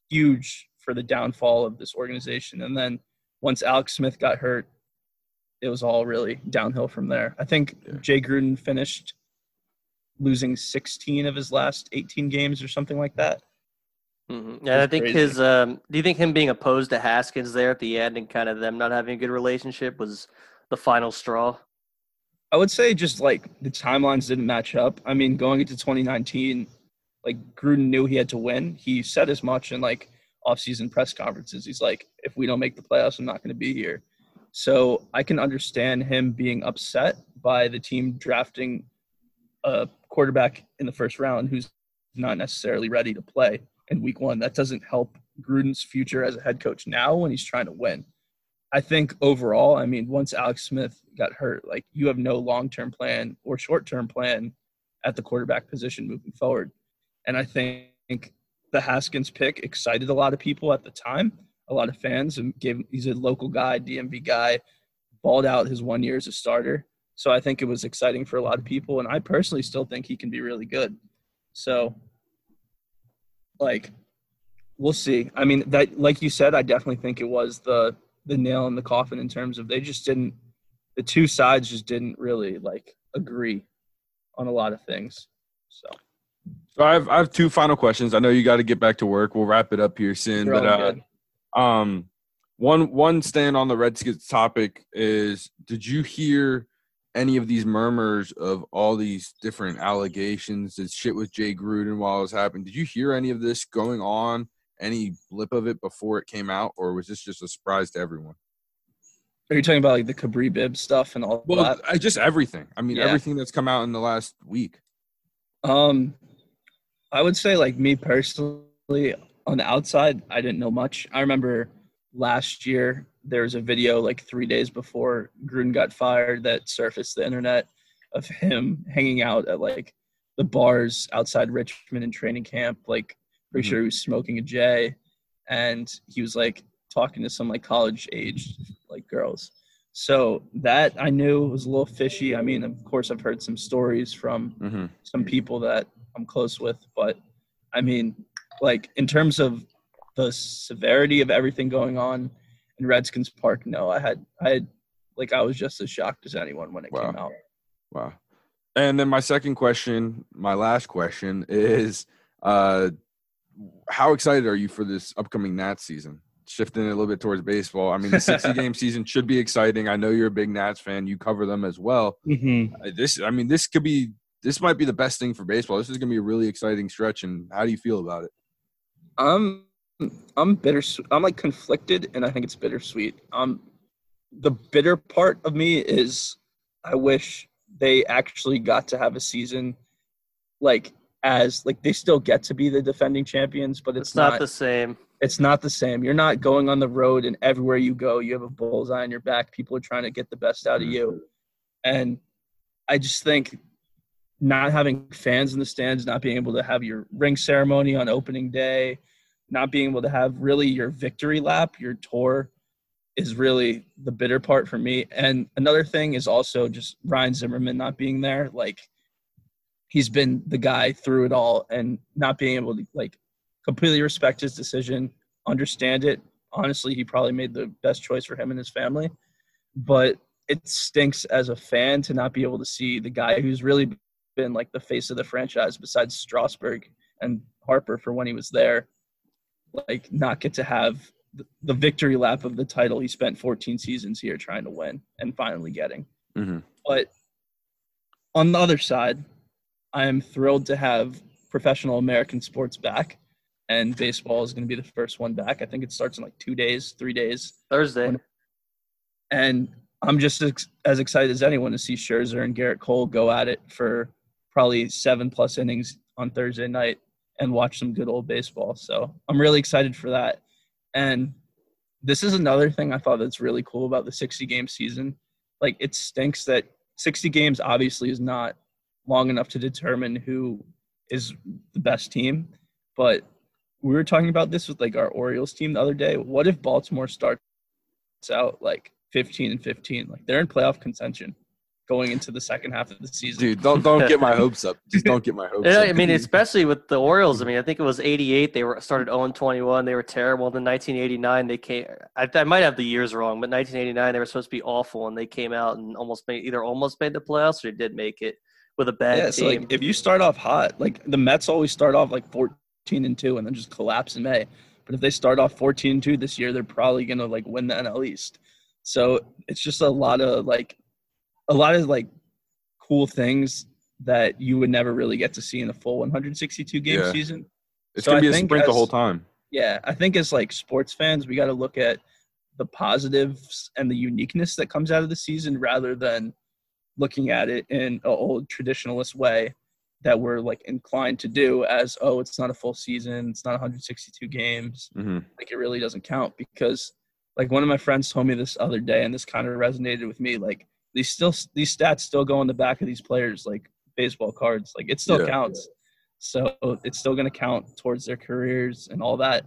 huge for the downfall of this organization. And then once Alex Smith got hurt, it was all really downhill from there. I think Yeah. Jay Gruden finished losing 16 of his last 18 games or something like that. hmm And I think crazy. his. Um, do you think him being opposed to Haskins there at the end and kind of them not having a good relationship was the final straw? I would say just like the timelines didn't match up. I mean, going into 2019, like Gruden knew he had to win. He said as much in like offseason press conferences. He's like, if we don't make the playoffs, I'm not going to be here. So I can understand him being upset by the team drafting a quarterback in the first round who's not necessarily ready to play in week one. That doesn't help Gruden's future as a head coach now when he's trying to win. I think overall, I mean, once Alex Smith got hurt, like you have no long term plan or short term plan at the quarterback position moving forward. And I think the Haskins pick excited a lot of people at the time, a lot of fans, and gave he's a local guy, DMV guy, balled out his one year as a starter. So I think it was exciting for a lot of people, and I personally still think he can be really good. So, like, we'll see. I mean, that like you said, I definitely think it was the the nail in the coffin in terms of they just didn't the two sides just didn't really like agree on a lot of things. So So I have I have two final questions. I know you got to get back to work. We'll wrap it up here soon. you're But uh, um, one one stand on the Redskins topic is: Did you hear any of these murmurs of all these different allegations? This shit with Jay Gruden while it was happening. Did you hear any of this going on? Any blip of it before it came out, or was this just a surprise to everyone? Are you talking about like the Kapri Bibbs stuff and all Well, that? I, just everything. I mean, Yeah. everything that's come out in the last week. Um, I would say like me personally on the outside, I didn't know much. I remember last year there was a video like three days before Gruden got fired that surfaced the internet of him hanging out at like the bars outside Richmond in training camp. Like pretty Mhm. sure he was smoking a J, and he was like talking to some like college age like girls. So that I knew was a little fishy. I mean, of course, I've heard some stories from Mm-hmm. some people that I'm close with, but I mean, like in terms of the severity of everything going on in Redskins Park, no, I had I had like I was just as shocked as anyone when it Wow. came out. Wow. And then my second question, my last question is uh how excited are you for this upcoming Nats season? Shifting a little bit towards baseball. I mean, the 60 game season should be exciting. I know you're a big Nats fan. You cover them as well. Mm-hmm. Uh, This I mean, this could be this might be the best thing for baseball. This is going to be a really exciting stretch and how do you feel about it? I'm I'm bitter. I'm like conflicted, and I think it's bittersweet. Um, the bitter part of me is I wish they actually got to have a season like as like they still get to be the defending champions, but it's, It's not the same. it's not the same. You're not going on the road and everywhere you go, you have a bullseye on your back. People are trying to get the best out of you. And I just think not having fans in the stands, not being able to have your ring ceremony on opening day, not being able to have really your victory lap, your tour is really the bitter part for me. And another thing is also just Ryan Zimmerman not being there. Like he's been the guy through it all and not being able to like completely respect his decision, understand it. Honestly, he probably made the best choice for him and his family. But it stinks as a fan to not be able to see the guy who's really been like the face of the franchise besides Strasburg and Harper for when he was there, like not get to have the- the victory lap of the title he spent 14 seasons here trying to win and finally getting. Mhm. But on the other side, I am thrilled to have professional American sports back, and baseball is going to be the first one back. I think it starts in like two days, three days, Thursday. and I'm just ex- as excited as anyone to see Scherzer and Gerrit Cole go at it for probably seven plus innings on Thursday night and watch some good old baseball. So I'm really excited for that. And this is another thing I thought that's really cool about the 60 game season. Like it stinks that 60 games obviously is not long enough to determine who is the best team. But we were talking about this with like our Orioles team the other day. What if Baltimore starts out like 15 and 15? Like they're in playoff contention going into the second half of the season. Dude, don't don't get my hopes up. Just don't get my hopes Yeah, up. I mean, especially with the Orioles. I mean, I think it was '88. They were started 0 21. They were terrible. Then 1989, they came. I, I might have the years wrong, but 1989 they were supposed to be awful, and they came out and almost made either almost made the playoffs or they did make it with a bad yeah, so team. like if you start off hot, like the Mets always start off like 14 and 2 and then just collapse in May. But if they start off 14 and 2 this year, they're probably going to like win the NL East. So it's just a lot of like a lot of like cool things that you would never really get to see in a full 162 game Yeah. season. it's so gonna I be a sprint the whole time. Yeah, I think as like sports fans, we got to look at the positives and the uniqueness that comes out of the season rather than looking at it in an old traditionalist way that we're like inclined to do as oh it's not a full season it's not 162 games hmm like it really doesn't count because like one of my friends told me this other day and this kind of resonated with me like these still these stats still go on the back of these players like baseball cards like it still Yeah. counts so it's still going to count towards their careers and all that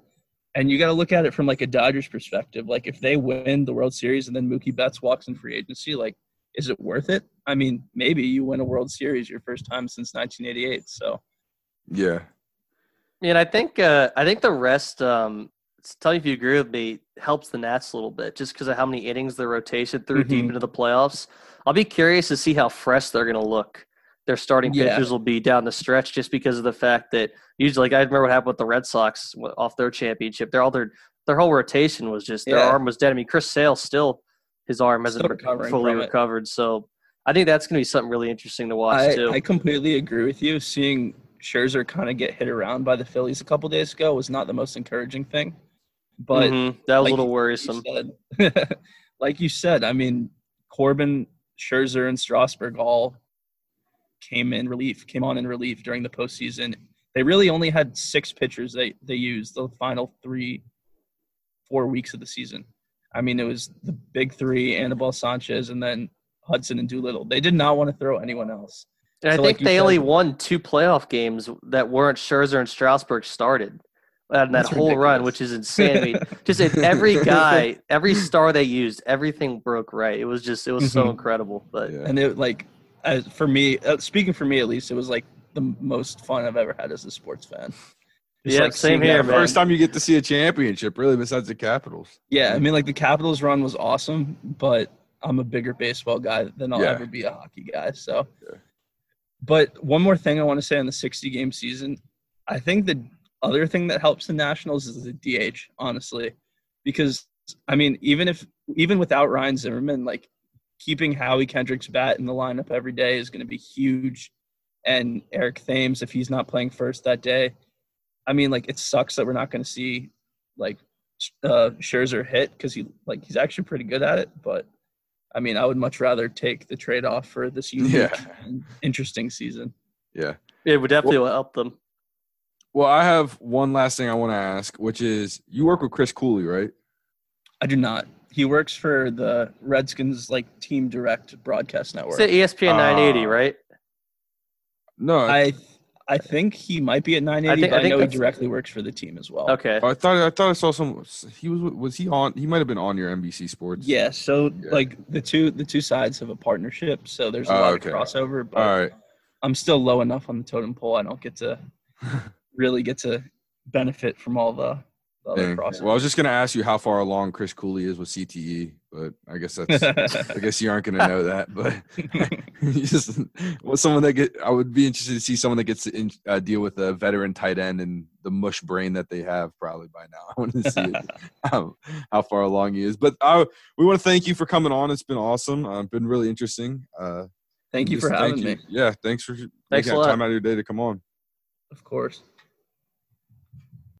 and you got to look at it from like a dodgers perspective like if they win the world series and then mookie betts walks in free agency like is it worth it i mean maybe you win a world series your first time since 1988 so Yeah. I mean, I think uh, I think the rest. Um, s- tell me if you agree with me. Helps the Nats a little bit just because of how many innings the rotation threw deep Mhm. into the playoffs. I'll be curious to see how fresh they're going to look. Their starting Yeah. pitchers will be down the stretch just because of the fact that usually, like I remember what happened with the Red Sox off their championship. Their all their their whole rotation was just their Yeah. arm was dead. I mean, Chris Sale still his arm hasn't fully recovered. So I think that's going to be something really interesting to watch I, too. I completely agree with you. Seeing Scherzer kind of get hit around by the Phillies a couple days ago was not the most encouraging thing. But Mhm. that was like a little you worrisome. said, like you said, I mean, Corbin, Scherzer, and Strasburg all came in relief, came on in relief during the postseason. They really only had six pitchers they, they used the final three, four weeks of the season. I mean, it was the big three, Anibal Sanchez, and then Hudson and Doolittle. They did not want to throw anyone else. And I think like you they only won two playoff games that weren't Scherzer and Strasburg started. And that That's whole run, which is insane. I mean, just if every guy, every star they used, everything broke right. It was just, it was so Mhm. incredible. But Yeah. And it like, as for me, uh, speaking for me at least, it was like the most fun I've ever had as a sports fan. Just, Yeah, like, same here, man. First time you get to see a championship, really, besides the Capitals. Yeah, I mean, like the Capitals run was awesome, but I'm a bigger baseball guy than I'll Yeah. ever be a hockey guy. So, Yeah. but one more thing I want to say on the 60 game season, I think the other thing that helps the Nationals is the DH, honestly, because I mean, even if even without Ryan Zimmerman, like keeping Howie Kendrick's bat in the lineup every day is going to be huge, and Eric Thames if he's not playing first that day. I mean, like it sucks that we're not going to see like uh, Scherzer hit because he like he's actually pretty good at it. But I mean, I would much rather take the trade off for this unique Yeah. interesting season. Yeah. it would definitely will help them. Well, I have one last thing I want to ask, which is you work with Chris Cooley, right? I do not. He works for the Redskins like team direct broadcast network. It's at ESPN 980, Uh, right? No, I, I I think he might be at 980, think- but I I, know he directly works for the team as well. Okay. I thought I thought I saw some. He was was he on? He might have been on your NBC Sports. Yeah, so Yeah. like the two the two sides have a partnership, so there's a Oh, lot okay. of crossover. But All right. I'm still low enough on the totem pole. I don't get to really get to benefit from all the, the other Dang. crossover. Well, I was just gonna ask you how far along Chris Cooley is with CTE, but I guess that's. I guess you aren't gonna know that, but just well, someone that get. I would be interested to see someone that gets to in, uh, deal with a veteran tight end and the mush brain that they have probably by now. I want to see it, how, how far along he is. But I, we want to thank you for coming on. It's been awesome. Uh, been really interesting. Uh, Thank you for having me. Yeah, thanks for Thanks making time out of your day to come on. Of course.